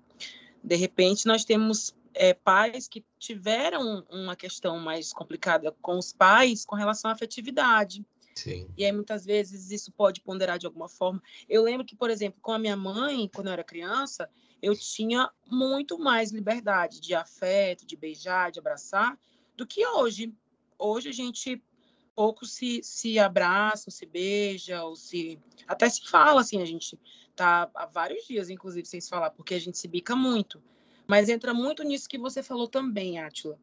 de repente nós temos é, pais que tiveram uma questão mais complicada com os pais com relação à afetividade. Sim. E aí, muitas vezes, isso pode ponderar de alguma forma. Eu lembro que, por exemplo, com a minha mãe, quando eu era criança, eu tinha muito mais liberdade de afeto, de beijar, de abraçar, do que hoje. Hoje a gente, poucos se, se abraçam, se beijam, ou se até se fala assim, a gente tá há vários dias, inclusive, sem se falar, porque a gente se bica muito. Mas entra muito nisso que você falou também, Átila,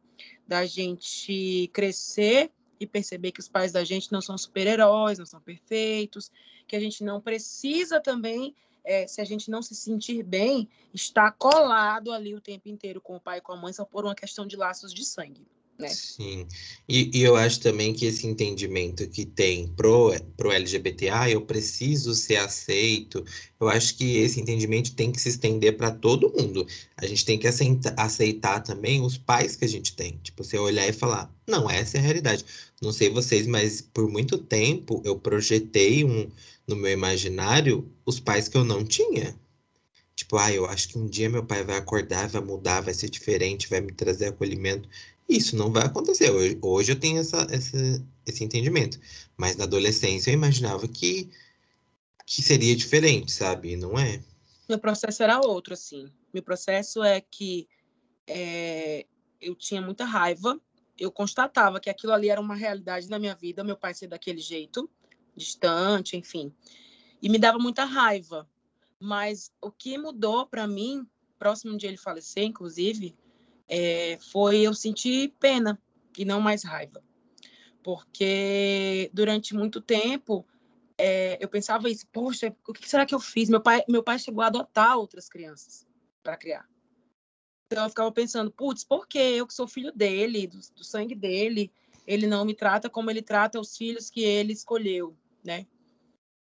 da gente crescer e perceber que os pais da gente não são super-heróis, não são perfeitos, que a gente não precisa também, é, se a gente não se sentir bem, estar colado ali o tempo inteiro com o pai e com a mãe só por uma questão de laços de sangue. Né? Sim, e, e, eu acho também que esse entendimento que tem pro, pro LGBTA, eu preciso ser aceito, eu acho que esse entendimento tem que se estender para todo mundo. A gente tem que aceitar, aceitar também os pais que a gente tem. Tipo, você olhar e falar, não, essa é a realidade. Não sei vocês, mas por muito tempo eu projetei um, no meu imaginário os pais que eu não tinha. Tipo, ah, eu acho que um dia meu pai vai acordar, vai mudar, vai ser diferente, vai me trazer acolhimento. Isso não vai acontecer. Hoje, hoje eu tenho essa, essa, esse entendimento. Mas na adolescência eu imaginava que, que seria diferente, sabe? Não é. Meu processo era outro, assim. Meu processo é que é, eu tinha muita raiva. Eu constatava que aquilo ali era uma realidade na minha vida, meu pai ser daquele jeito, distante, enfim. E me dava muita raiva. Mas o que mudou para mim, próximo de ele falecer, inclusive, é, foi eu sentir pena e não mais raiva. Porque durante muito tempo é, eu pensava isso, poxa, o que será que eu fiz? Meu pai, meu pai chegou a adotar outras crianças para criar. Então eu ficava pensando, putz, por que eu que sou filho dele, do, do sangue dele, ele não me trata como ele trata os filhos que ele escolheu, né?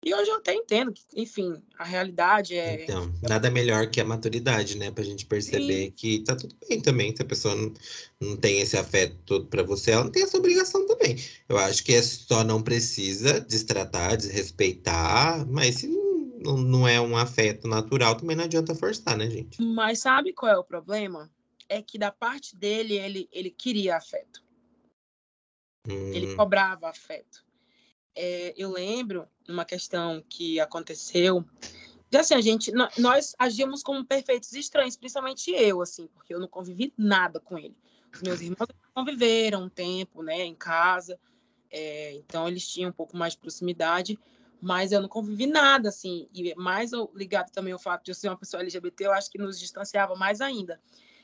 E hoje eu até entendo que, enfim, a realidade é. Então, nada melhor que a maturidade, né? Pra gente perceber Sim. que tá tudo bem também. Se a pessoa não, não tem esse afeto todo pra você, ela não tem essa obrigação também. Eu acho que é só não precisa destratar, desrespeitar, mas se não, não é um afeto natural, também não adianta forçar, né, gente? Mas sabe qual é o problema? É que da parte dele, ele, ele queria afeto. Hum. Ele cobrava afeto é, eu lembro uma questão que aconteceu que assim a gente nós agíamos como perfeitos estranhos principalmente eu assim porque eu não convivi nada com ele. Os meus irmãos conviveram um tempo né em casa é, então eles tinham um pouco mais de proximidade mas eu não convivi nada assim e mais ligado também ao fato de eu ser uma pessoa LGBT eu acho que nos distanciava mais ainda.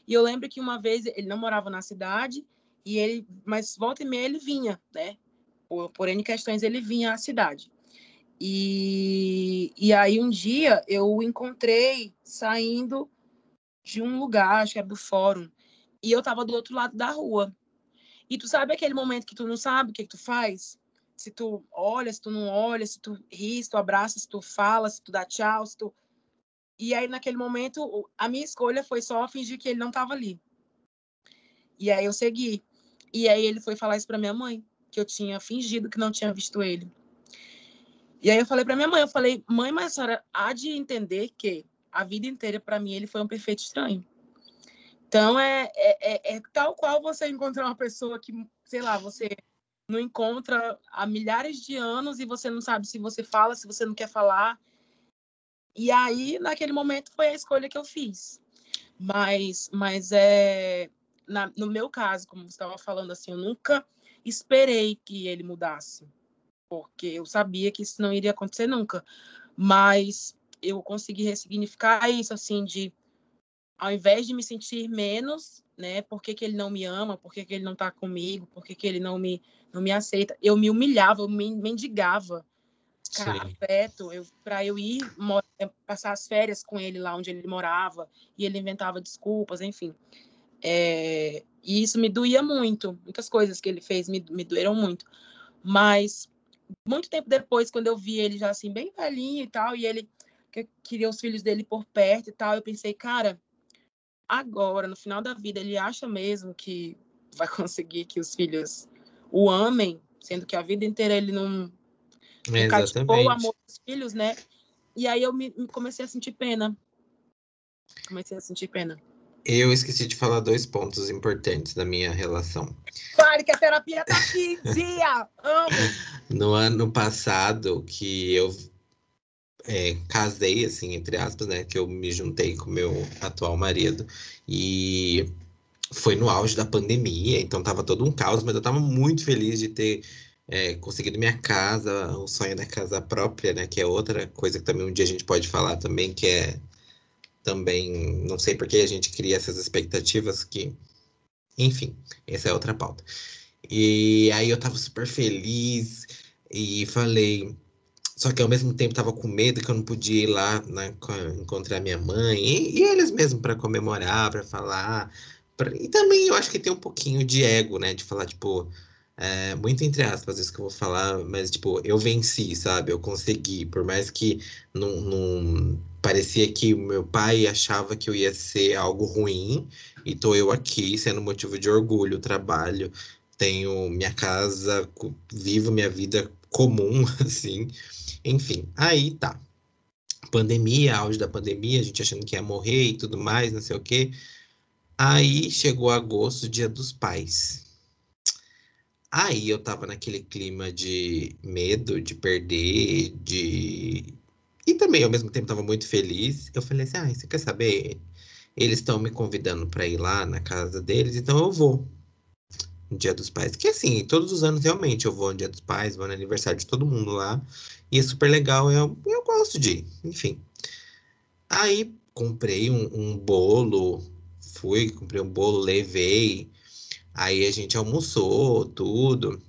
E eu lembro que uma vez ele não morava na cidade e ele mas volta e meia ele vinha né por, por N questões, ele vinha à cidade. E, e aí um dia eu o encontrei saindo de um lugar, acho que era do fórum, e eu estava do outro lado da rua. E tu sabe aquele momento que tu não sabe o que, que tu faz? Se tu olha, se tu não olha, se tu ri, se tu abraça, se tu fala, se tu dá tchau, se tu... E aí, naquele momento, a minha escolha foi só fingir que ele não estava ali. E aí eu segui. E aí ele foi falar isso para minha mãe que eu tinha fingido que não tinha visto ele. E aí eu falei para minha mãe, eu falei, mãe, mas a senhora há de entender que a vida inteira para mim ele foi um perfeito estranho. Então é, é, é, é, tal qual você encontrar uma pessoa que, sei lá, você não encontra há milhares de anos e você não sabe se você fala, se você não quer falar. E aí, naquele momento, foi a escolha que eu fiz. Mas, mas é, na, no meu caso, como você estava falando, assim, eu nunca esperei que ele mudasse, porque eu sabia que isso não iria acontecer nunca. Mas eu consegui ressignificar isso, assim, de ao invés de me sentir menos, né, por que, que ele não me ama, por que, que ele não está comigo, por que, que ele não me, não me aceita, eu me humilhava, eu me mendigava cara, afeto, eu, para eu ir passar as férias com ele lá onde ele morava, e ele inventava desculpas, enfim. É, e isso me doía muito. Muitas coisas que ele fez me, me doeram muito. Mas muito tempo depois, quando eu vi ele já assim, bem velhinho e tal, e ele que queria os filhos dele por perto e tal, eu pensei, cara, agora, no final da vida, ele acha mesmo que vai [LAUGHS] conseguir que os filhos o amem, sendo que a vida inteira ele não cativou o amor dos filhos, né? E aí eu me, comecei a sentir pena. Comecei a sentir pena. Eu esqueci de falar dois pontos importantes da minha relação. Claro que a terapia tá aqui, [LAUGHS] dia! Amo! No ano passado, que eu é, casei, assim, entre aspas, né? Que eu me juntei com meu atual marido. E foi no auge da pandemia, então tava todo um caos, mas eu tava muito feliz de ter é, conseguido minha casa, o sonho da casa própria, né? Que é outra coisa que também um dia a gente pode falar também, que é também, não sei por que a gente cria essas expectativas que, enfim, essa é outra pauta. E aí eu tava super feliz e falei, só que ao mesmo tempo tava com medo que eu não podia ir lá né, encontrar minha mãe e, e eles mesmo para comemorar, para falar. Pra... E também eu acho que tem um pouquinho de ego, né? De falar, tipo, é, muito entre aspas isso que eu vou falar, mas tipo, eu venci, sabe? Eu consegui, por mais que não, não parecia que meu pai achava que eu ia ser algo ruim, e tô eu aqui sendo motivo de orgulho, trabalho, tenho minha casa, vivo minha vida comum, [LAUGHS] assim. Enfim, aí tá. Pandemia, auge da pandemia, a gente achando que ia morrer e tudo mais, não sei o quê. Aí chegou agosto, dia dos pais. Aí eu tava naquele clima de medo, de perder, de. E também ao mesmo tempo tava muito feliz. Eu falei assim: ah, você quer saber? Eles estão me convidando para ir lá na casa deles, então eu vou no Dia dos Pais. Que assim, todos os anos realmente eu vou no Dia dos Pais, vou no aniversário de todo mundo lá. E é super legal, eu, eu gosto de ir, enfim. Aí comprei um, um bolo, fui, comprei um bolo, levei. Aí a gente almoçou, tudo.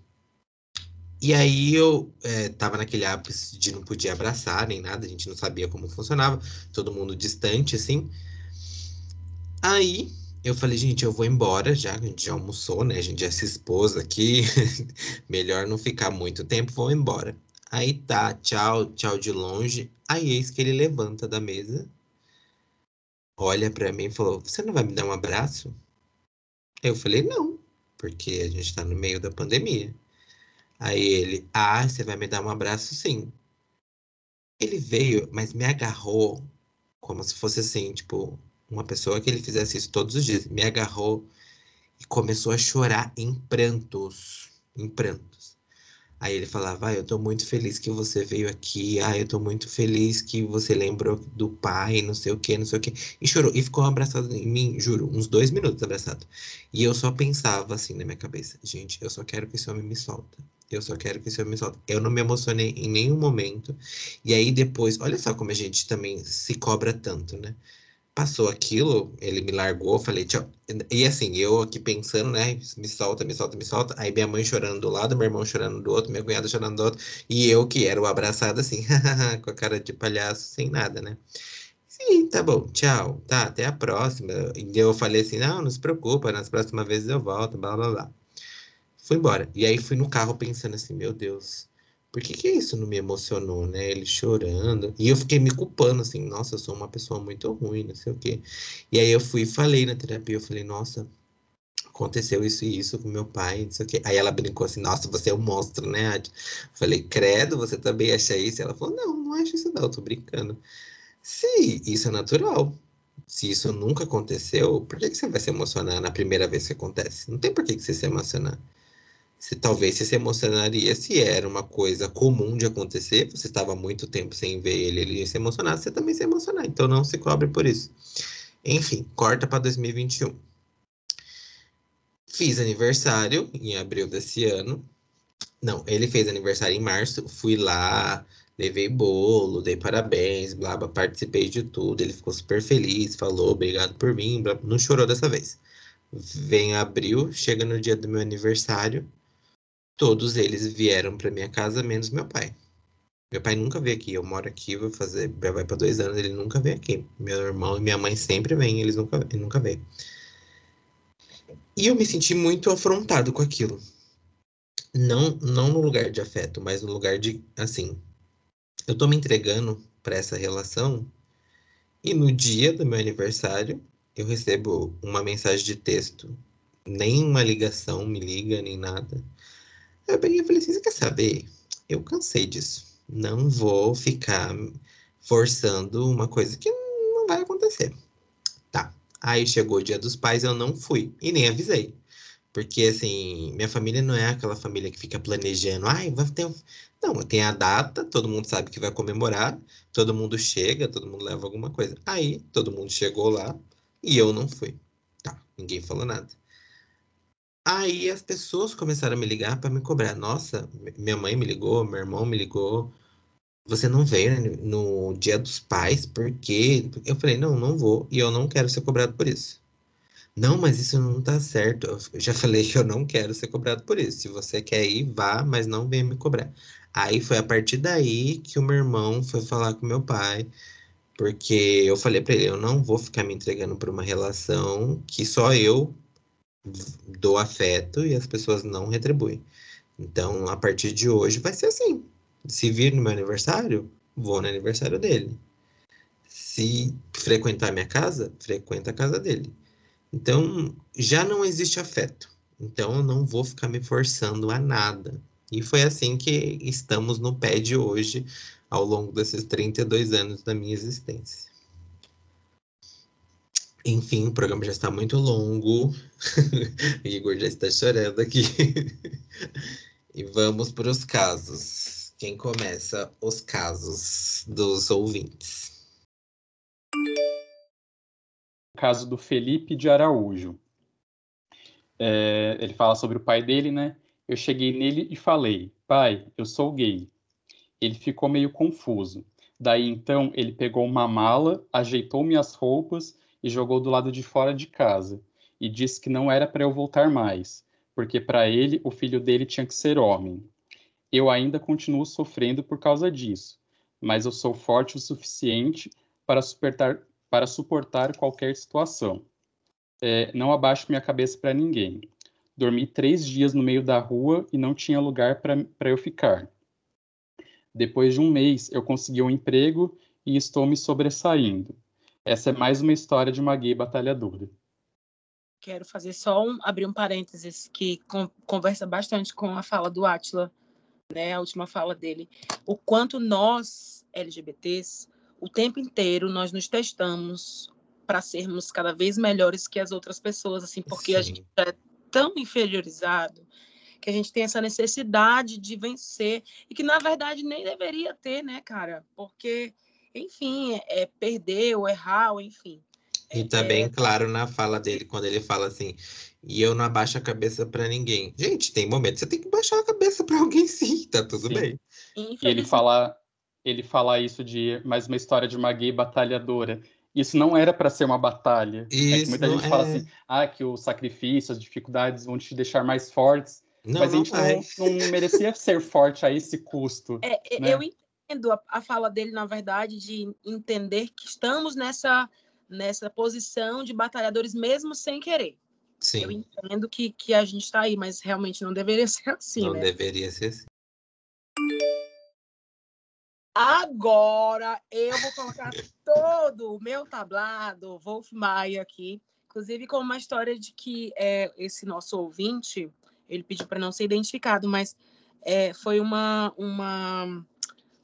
E aí eu é, tava naquele hábito de não podia abraçar nem nada, a gente não sabia como funcionava, todo mundo distante, assim. Aí eu falei, gente, eu vou embora já, a gente já almoçou, né? A gente já se expôs aqui. [LAUGHS] Melhor não ficar muito tempo, vou embora. Aí tá, tchau, tchau de longe. Aí eis que ele levanta da mesa, olha para mim e falou: Você não vai me dar um abraço? Eu falei: Não, porque a gente tá no meio da pandemia. Aí ele: Ah, você vai me dar um abraço sim. Ele veio, mas me agarrou como se fosse assim, tipo, uma pessoa que ele fizesse isso todos os dias. Me agarrou e começou a chorar em prantos, em prantos. Aí ele falava, ah, eu tô muito feliz que você veio aqui, ah, eu tô muito feliz que você lembrou do pai, não sei o que, não sei o que. E chorou, e ficou abraçado em mim, juro, uns dois minutos abraçado. E eu só pensava assim na minha cabeça, gente, eu só quero que esse homem me solta. Eu só quero que esse homem me solta. Eu não me emocionei em nenhum momento. E aí depois, olha só como a gente também se cobra tanto, né? Passou aquilo, ele me largou, falei, tchau. E assim, eu aqui pensando, né? Me solta, me solta, me solta. Aí minha mãe chorando do lado, meu irmão chorando do outro, minha cunhada chorando do outro. E eu que era o abraçado assim, [LAUGHS] com a cara de palhaço, sem nada, né? Sim, tá bom, tchau. Tá, até a próxima. E eu falei assim, não, não se preocupa, nas próximas vezes eu volto, blá, blá, blá. Fui embora. E aí fui no carro pensando assim, meu Deus por que, que isso não me emocionou, né? Ele chorando. E eu fiquei me culpando, assim, nossa, eu sou uma pessoa muito ruim, não sei o quê. E aí eu fui e falei na terapia, eu falei, nossa, aconteceu isso e isso com meu pai, não sei o quê. Aí ela brincou assim, nossa, você é um monstro, né, Adi? Falei, credo, você também acha isso? Ela falou, não, não acho isso não, eu tô brincando. Sim, isso é natural. Se isso nunca aconteceu, por que, que você vai se emocionar na primeira vez que acontece? Não tem por que, que você se emocionar se talvez você se emocionaria se era uma coisa comum de acontecer, você estava muito tempo sem ver ele, ele ia se emocionar, você também se emocionar, então não se cobre por isso. Enfim, corta para 2021. Fiz aniversário em abril desse ano. Não, ele fez aniversário em março, fui lá, levei bolo, dei parabéns, blá, blá, participei de tudo. Ele ficou super feliz, falou obrigado por mim, blá, não chorou dessa vez. Vem abril, chega no dia do meu aniversário, Todos eles vieram para minha casa, menos meu pai. Meu pai nunca veio aqui. Eu moro aqui, vou fazer. Vai para dois anos, ele nunca veio aqui. Meu irmão e minha mãe sempre vêm, eles nunca, ele nunca veio. E eu me senti muito afrontado com aquilo. Não, não no lugar de afeto, mas no lugar de, assim, eu tô me entregando para essa relação e no dia do meu aniversário eu recebo uma mensagem de texto, nem uma ligação me liga, nem nada eu peguei e falei assim: você quer saber? Eu cansei disso. Não vou ficar forçando uma coisa que não vai acontecer. Tá. Aí chegou o dia dos pais, eu não fui e nem avisei. Porque, assim, minha família não é aquela família que fica planejando. Ai, vai ter. Não, tem a data, todo mundo sabe que vai comemorar, todo mundo chega, todo mundo leva alguma coisa. Aí, todo mundo chegou lá e eu não fui. Tá, ninguém falou nada. Aí as pessoas começaram a me ligar para me cobrar. Nossa, minha mãe me ligou, meu irmão me ligou. Você não veio no dia dos pais, por quê? Eu falei, não, não vou. E eu não quero ser cobrado por isso. Não, mas isso não tá certo. Eu já [LAUGHS] falei que eu não quero ser cobrado por isso. Se você quer ir, vá, mas não venha me cobrar. Aí foi a partir daí que o meu irmão foi falar com meu pai, porque eu falei para ele, eu não vou ficar me entregando para uma relação que só eu dou afeto e as pessoas não retribuem. Então, a partir de hoje vai ser assim. Se vir no meu aniversário, vou no aniversário dele. Se frequentar minha casa, frequenta a casa dele. Então, já não existe afeto. Então, eu não vou ficar me forçando a nada. E foi assim que estamos no pé de hoje, ao longo desses 32 anos da minha existência. Enfim, o programa já está muito longo. o [LAUGHS] Igor já está chorando aqui. e vamos para os casos. Quem começa os casos dos ouvintes? O caso do Felipe de Araújo. É, ele fala sobre o pai dele, né? Eu cheguei nele e falei: Pai, eu sou gay. Ele ficou meio confuso. Daí então ele pegou uma mala, ajeitou minhas roupas e jogou do lado de fora de casa, e disse que não era para eu voltar mais, porque para ele o filho dele tinha que ser homem. Eu ainda continuo sofrendo por causa disso, mas eu sou forte o suficiente para suportar, para suportar qualquer situação. É, não abaixo minha cabeça para ninguém. Dormi três dias no meio da rua e não tinha lugar para eu ficar. Depois de um mês, eu consegui um emprego e estou me sobressaindo. Essa é mais uma história de uma gay batalhadora. Quero fazer só um, abrir um parênteses que com, conversa bastante com a fala do Atila, né, a última fala dele. O quanto nós, LGBTs, o tempo inteiro nós nos testamos para sermos cada vez melhores que as outras pessoas, assim, porque Sim. a gente é tão inferiorizado que a gente tem essa necessidade de vencer e que na verdade nem deveria ter, né, cara? Porque enfim, é, é perder ou errar, ou enfim. E também, é... claro, na fala dele, quando ele fala assim, e eu não abaixo a cabeça para ninguém. Gente, tem momentos você tem que baixar a cabeça para alguém [LAUGHS] sim, tá tudo sim. bem. E ele fala, ele fala isso de mais uma história de uma gay batalhadora. Isso não era para ser uma batalha. Isso, é muita gente é... fala assim, ah, que o sacrifício, as dificuldades vão te deixar mais fortes. Não, mas a gente não, não, merecia ser forte a esse custo. É, né? Eu a, a fala dele, na verdade, de entender que estamos nessa, nessa posição de batalhadores mesmo sem querer. Sim. Eu entendo que, que a gente está aí, mas realmente não deveria [LAUGHS] ser assim. Não né? deveria ser assim. Agora eu vou colocar todo o meu tablado Wolf Maia aqui, inclusive com uma história de que é, esse nosso ouvinte, ele pediu para não ser identificado, mas é, foi uma, uma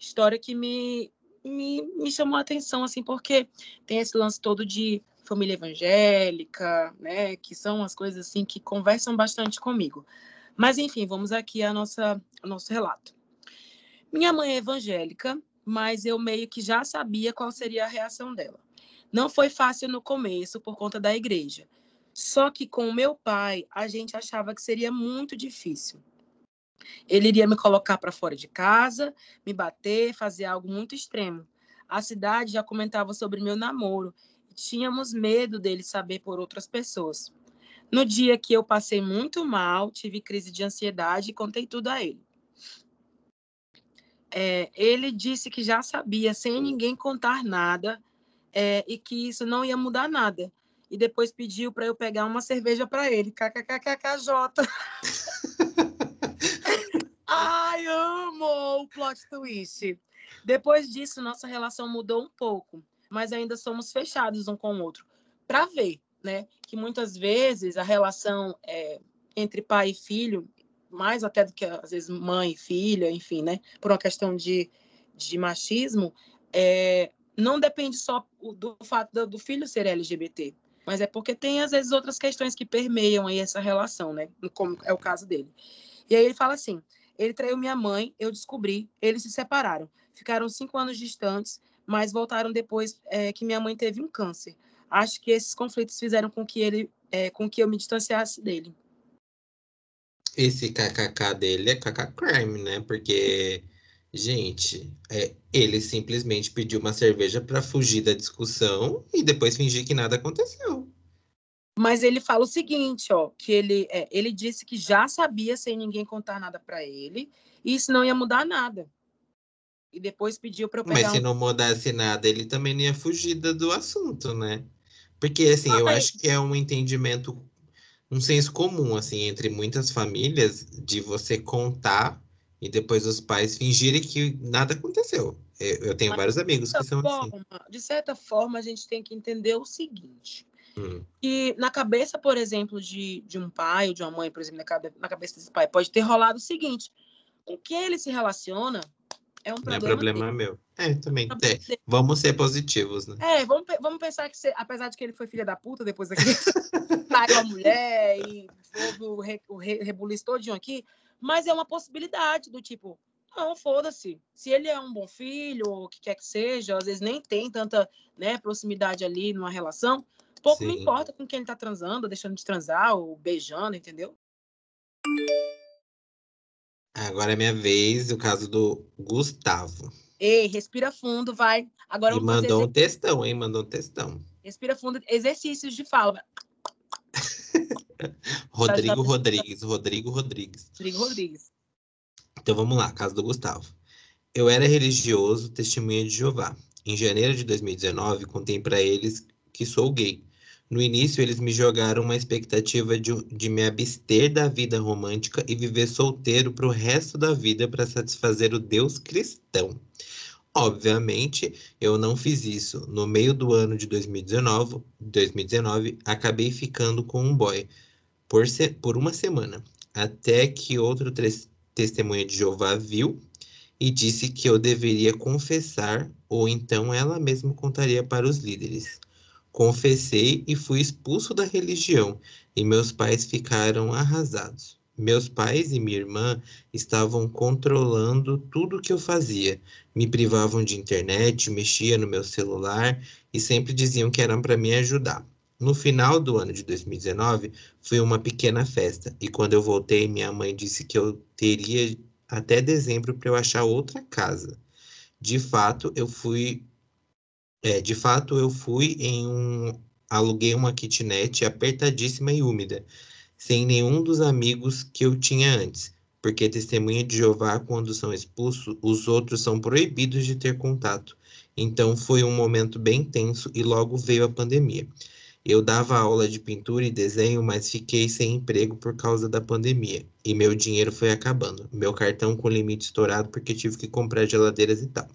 história que me, me, me chamou a atenção, assim, porque tem esse lance todo de família evangélica, né, que são as coisas, assim, que conversam bastante comigo. Mas, enfim, vamos aqui ao nosso relato. Minha mãe é evangélica, mas eu meio que já sabia qual seria a reação dela. Não foi fácil no começo por conta da igreja. Só que com meu pai, a gente achava que seria muito difícil. Ele iria me colocar para fora de casa, me bater, fazer algo muito extremo. A cidade já comentava sobre meu namoro e tínhamos medo dele saber por outras pessoas. No dia que eu passei muito mal, tive crise de ansiedade e contei tudo a ele. É, ele disse que já sabia, sem ninguém contar nada, é, e que isso não ia mudar nada. E depois pediu para eu pegar uma cerveja para ele. KKKKJ. [LAUGHS] Ai, amo o plot twist. Depois disso, nossa relação mudou um pouco, mas ainda somos fechados um com o outro. Para ver, né, que muitas vezes a relação é, entre pai e filho, mais até do que às vezes mãe e filha, enfim, né, por uma questão de, de machismo, é, não depende só do fato do filho ser LGBT, mas é porque tem às vezes outras questões que permeiam aí essa relação, né, como é o caso dele. E aí ele fala assim: ele traiu minha mãe, eu descobri, eles se separaram. Ficaram cinco anos distantes, mas voltaram depois é, que minha mãe teve um câncer. Acho que esses conflitos fizeram com que ele, é, com que eu me distanciasse dele. Esse kkk dele é kkk crime, né? Porque, gente, é, ele simplesmente pediu uma cerveja para fugir da discussão e depois fingir que nada aconteceu. Mas ele fala o seguinte, ó, que ele, é, ele disse que já sabia sem ninguém contar nada para ele, e isso não ia mudar nada. E depois pediu para eu pegar. Mas se não mudasse nada, ele também não ia fugir do assunto, né? Porque assim, ah, eu acho que é um entendimento um senso comum, assim, entre muitas famílias, de você contar e depois os pais fingirem que nada aconteceu. Eu tenho Mas, vários amigos que são assim. forma, assim. De certa forma, a gente tem que entender o seguinte. Hum. E na cabeça, por exemplo, de, de um pai ou de uma mãe, por exemplo, na cabeça desse pai, pode ter rolado o seguinte: com quem ele se relaciona é um problema. Não é problema dele. meu. É, também. É. Vamos ser positivos, né? É, vamos, vamos pensar que, você, apesar de que ele foi filha da puta depois daquele. [LAUGHS] traiu a mulher e houve o, re, o re, rebuliço todinho aqui, mas é uma possibilidade do tipo, não, foda-se. Se ele é um bom filho, ou o que quer que seja, às vezes nem tem tanta né, proximidade ali numa relação, pouco Sim. me importa com quem ele tá transando, deixando de transar, ou beijando, entendeu? Agora é minha vez, o caso do Gustavo. Ei, respira fundo, vai. Agora e mandou um textão, hein? Mandou um textão. Respira fundo, exercícios de fala. [LAUGHS] Rodrigo Rodrigues, Rodrigo Rodrigues. Rodrigo Rodrigues. Então vamos lá, caso do Gustavo. Eu era religioso, testemunha de Jeová. Em janeiro de 2019, contei para eles que sou gay. No início, eles me jogaram uma expectativa de, de me abster da vida romântica e viver solteiro para o resto da vida para satisfazer o Deus cristão. Obviamente, eu não fiz isso. No meio do ano de 2019, 2019 acabei ficando com um boy por, se, por uma semana, até que outro testemunha de Jeová viu e disse que eu deveria confessar, ou então ela mesma contaria para os líderes. Confessei e fui expulso da religião, e meus pais ficaram arrasados. Meus pais e minha irmã estavam controlando tudo que eu fazia. Me privavam de internet, mexia no meu celular e sempre diziam que eram para me ajudar. No final do ano de 2019, foi uma pequena festa, e quando eu voltei, minha mãe disse que eu teria até dezembro para eu achar outra casa. De fato, eu fui é, de fato, eu fui em um. Aluguei uma kitnet apertadíssima e úmida, sem nenhum dos amigos que eu tinha antes, porque testemunha de Jeová, quando são expulsos, os outros são proibidos de ter contato. Então foi um momento bem tenso e logo veio a pandemia. Eu dava aula de pintura e desenho, mas fiquei sem emprego por causa da pandemia. E meu dinheiro foi acabando. Meu cartão com limite estourado porque tive que comprar geladeiras e tal.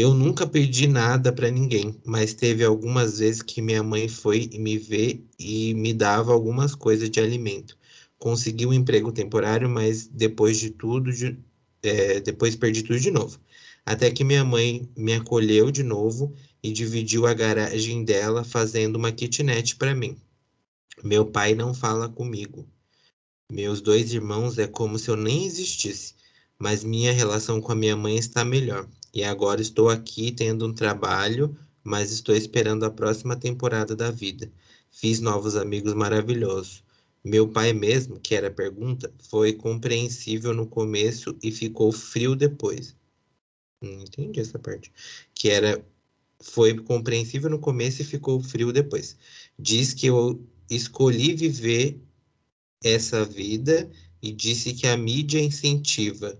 Eu nunca pedi nada para ninguém, mas teve algumas vezes que minha mãe foi me ver e me dava algumas coisas de alimento. Consegui um emprego temporário, mas depois de tudo, de, é, depois perdi tudo de novo. Até que minha mãe me acolheu de novo e dividiu a garagem dela fazendo uma kitnet para mim. Meu pai não fala comigo. Meus dois irmãos é como se eu nem existisse, mas minha relação com a minha mãe está melhor. E agora estou aqui tendo um trabalho, mas estou esperando a próxima temporada da vida. Fiz novos amigos maravilhosos. Meu pai mesmo, que era a pergunta, foi compreensível no começo e ficou frio depois. Não entendi essa parte. Que era foi compreensível no começo e ficou frio depois. Diz que eu escolhi viver essa vida e disse que a mídia incentiva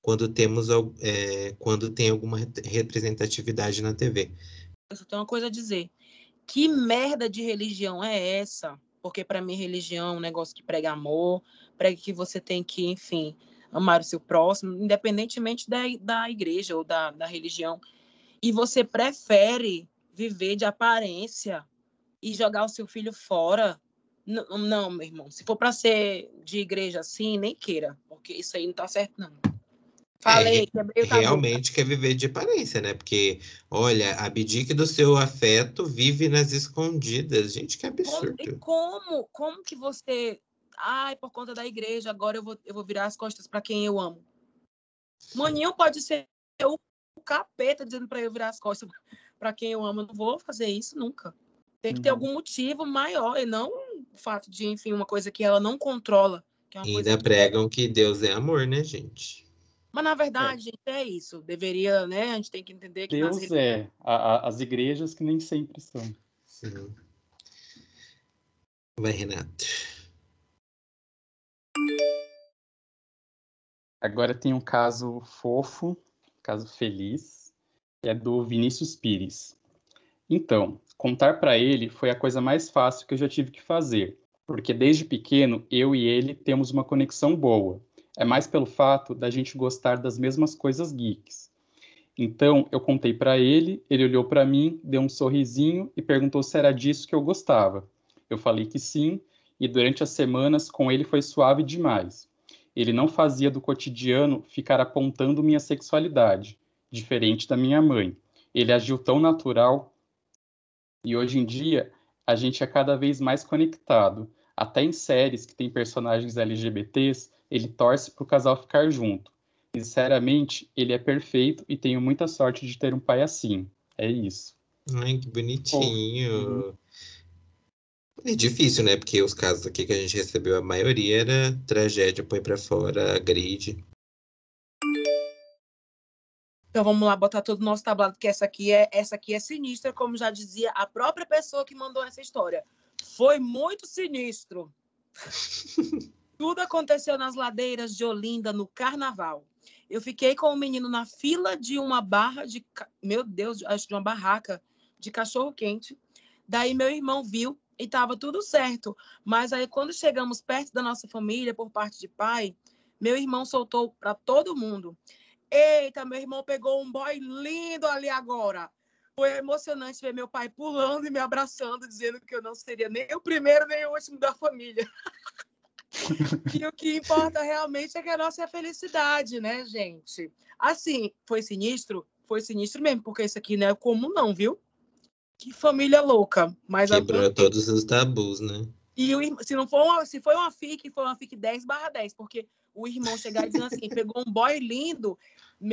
quando temos é, quando tem alguma representatividade na TV. Eu só tenho uma coisa a dizer. Que merda de religião é essa? Porque para mim religião é um negócio que prega amor, prega que você tem que, enfim, amar o seu próximo, independentemente da, da igreja ou da, da religião. E você prefere viver de aparência e jogar o seu filho fora não, não, meu irmão. Se for para ser de igreja assim, nem queira, porque isso aí não tá certo, não. Falei, é, quebrei o Realmente quer viver de aparência, né? Porque, olha, abdique do seu afeto, vive nas escondidas. Gente, que absurdo. Como, e como? Como que você. Ai, por conta da igreja, agora eu vou, eu vou virar as costas para quem eu amo. Maninho pode ser o capeta dizendo para eu virar as costas para quem eu amo. Eu não vou fazer isso nunca. Tem que ter uhum. algum motivo maior e não o fato de, enfim, uma coisa que ela não controla, Que é ainda que- pregam que Deus é amor, né, gente? Mas na verdade, gente, é isso. Deveria, né? A gente tem que entender que nas Deus é. A- a- as igrejas que nem sempre são. Sim. Vai, Renato. Agora tem um caso fofo, um caso feliz, que é do Vinícius Pires. Então, contar para ele foi a coisa mais fácil que eu já tive que fazer, porque desde pequeno eu e ele temos uma conexão boa. É mais pelo fato da gente gostar das mesmas coisas geeks. Então, eu contei para ele, ele olhou para mim, deu um sorrisinho e perguntou se era disso que eu gostava. Eu falei que sim, e durante as semanas com ele foi suave demais. Ele não fazia do cotidiano ficar apontando minha sexualidade, diferente da minha mãe. Ele agiu tão natural e hoje em dia a gente é cada vez mais conectado. Até em séries que tem personagens LGBTs, ele torce para o casal ficar junto. Sinceramente, ele é perfeito e tenho muita sorte de ter um pai assim. É isso. Ai, que bonitinho. É difícil, né? Porque os casos aqui que a gente recebeu, a maioria era tragédia, põe pra fora, agride. Então vamos lá botar todo o nosso tablado, que essa aqui é essa aqui é sinistra, como já dizia a própria pessoa que mandou essa história. Foi muito sinistro. [LAUGHS] Tudo aconteceu nas ladeiras de Olinda no carnaval. Eu fiquei com o menino na fila de uma barra de, meu Deus, acho de uma barraca de cachorro quente. Daí meu irmão viu e estava tudo certo. Mas aí quando chegamos perto da nossa família por parte de pai, meu irmão soltou para todo mundo. Eita, meu irmão pegou um boy lindo ali agora. Foi emocionante ver meu pai pulando e me abraçando, dizendo que eu não seria nem o primeiro nem o último da família. [LAUGHS] [LAUGHS] e o que importa realmente é que a nossa é a felicidade, né, gente? Assim, foi sinistro? Foi sinistro mesmo, porque isso aqui não é comum, não, viu? Que família louca. Mas Quebrou adorei. todos os tabus, né? E se não for uma, se foi uma FIC, foi uma FIC 10 barra 10, porque o irmão chegar e dizendo assim, pegou um boy lindo.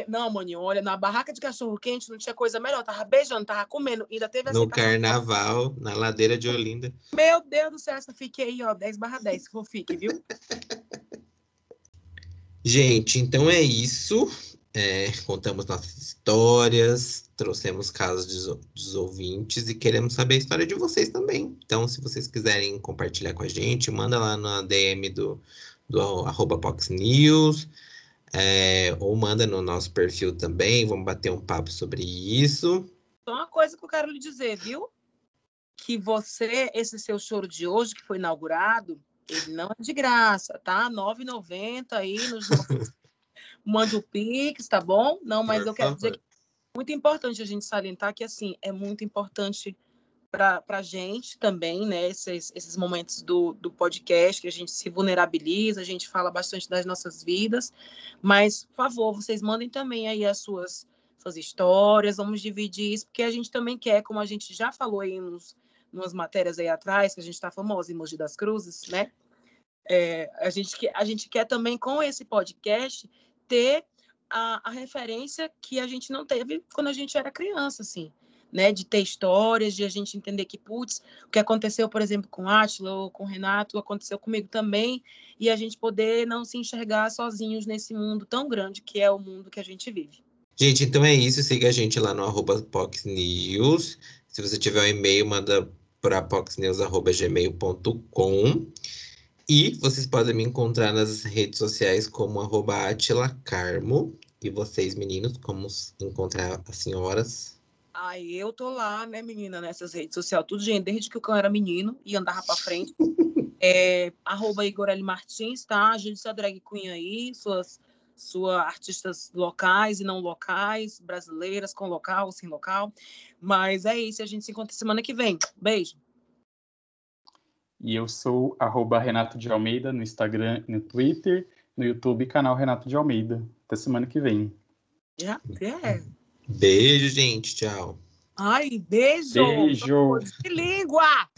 Não, maninho, olha, na barraca de cachorro quente não tinha coisa melhor. Tava beijando, tava comendo, ainda teve No aceitação. carnaval, na ladeira de Olinda. Meu Deus do céu, essa FIC aí, ó, 10 barra 10, se for FIC, viu? [LAUGHS] Gente, então é isso. É, contamos nossas histórias, trouxemos casos dos, dos ouvintes e queremos saber a história de vocês também. Então, se vocês quiserem compartilhar com a gente, manda lá na DM do, do arroba Pox News, é, ou manda no nosso perfil também. Vamos bater um papo sobre isso. Só uma coisa que eu quero lhe dizer, viu? Que você, esse seu choro de hoje, que foi inaugurado, ele não é de graça, tá? R$ 9,90 aí nos nossos... [LAUGHS] Mande o Pix, tá bom? Não, mas Por eu quero dizer que é muito importante a gente salientar que, assim, é muito importante para a gente também, né? Esses, esses momentos do, do podcast, que a gente se vulnerabiliza, a gente fala bastante das nossas vidas, mas, por favor, vocês mandem também aí as suas suas histórias, vamos dividir isso, porque a gente também quer, como a gente já falou aí nos, nas matérias aí atrás, que a gente está famosa em Mogi das Cruzes, né? É, a, gente, a gente quer também, com esse podcast, ter a, a referência que a gente não teve quando a gente era criança, assim, né? De ter histórias, de a gente entender que, putz, o que aconteceu, por exemplo, com Átila ou com Renato, aconteceu comigo também, e a gente poder não se enxergar sozinhos nesse mundo tão grande que é o mundo que a gente vive. Gente, então é isso. Siga a gente lá no arroba Pox News. Se você tiver um e-mail, manda para poxnews.gmail.com. E vocês podem me encontrar nas redes sociais como arroba Atila Carmo. E vocês, meninos, como encontrar as senhoras? Aí eu tô lá, né, menina, nessas redes sociais, tudo, gente, desde que o cão era menino e andava pra frente. [LAUGHS] É, arroba Igor L. Martins, tá? Ajude sua drag queen aí, suas, suas artistas locais e não locais, brasileiras, com local, sem local. Mas é isso, a gente se encontra semana que vem. Beijo. E eu sou arroba Renato de Almeida no Instagram no Twitter, no YouTube, canal Renato de Almeida. Até semana que vem. Já? É. Beijo, gente. Tchau. Ai, beijo! Beijo! De língua!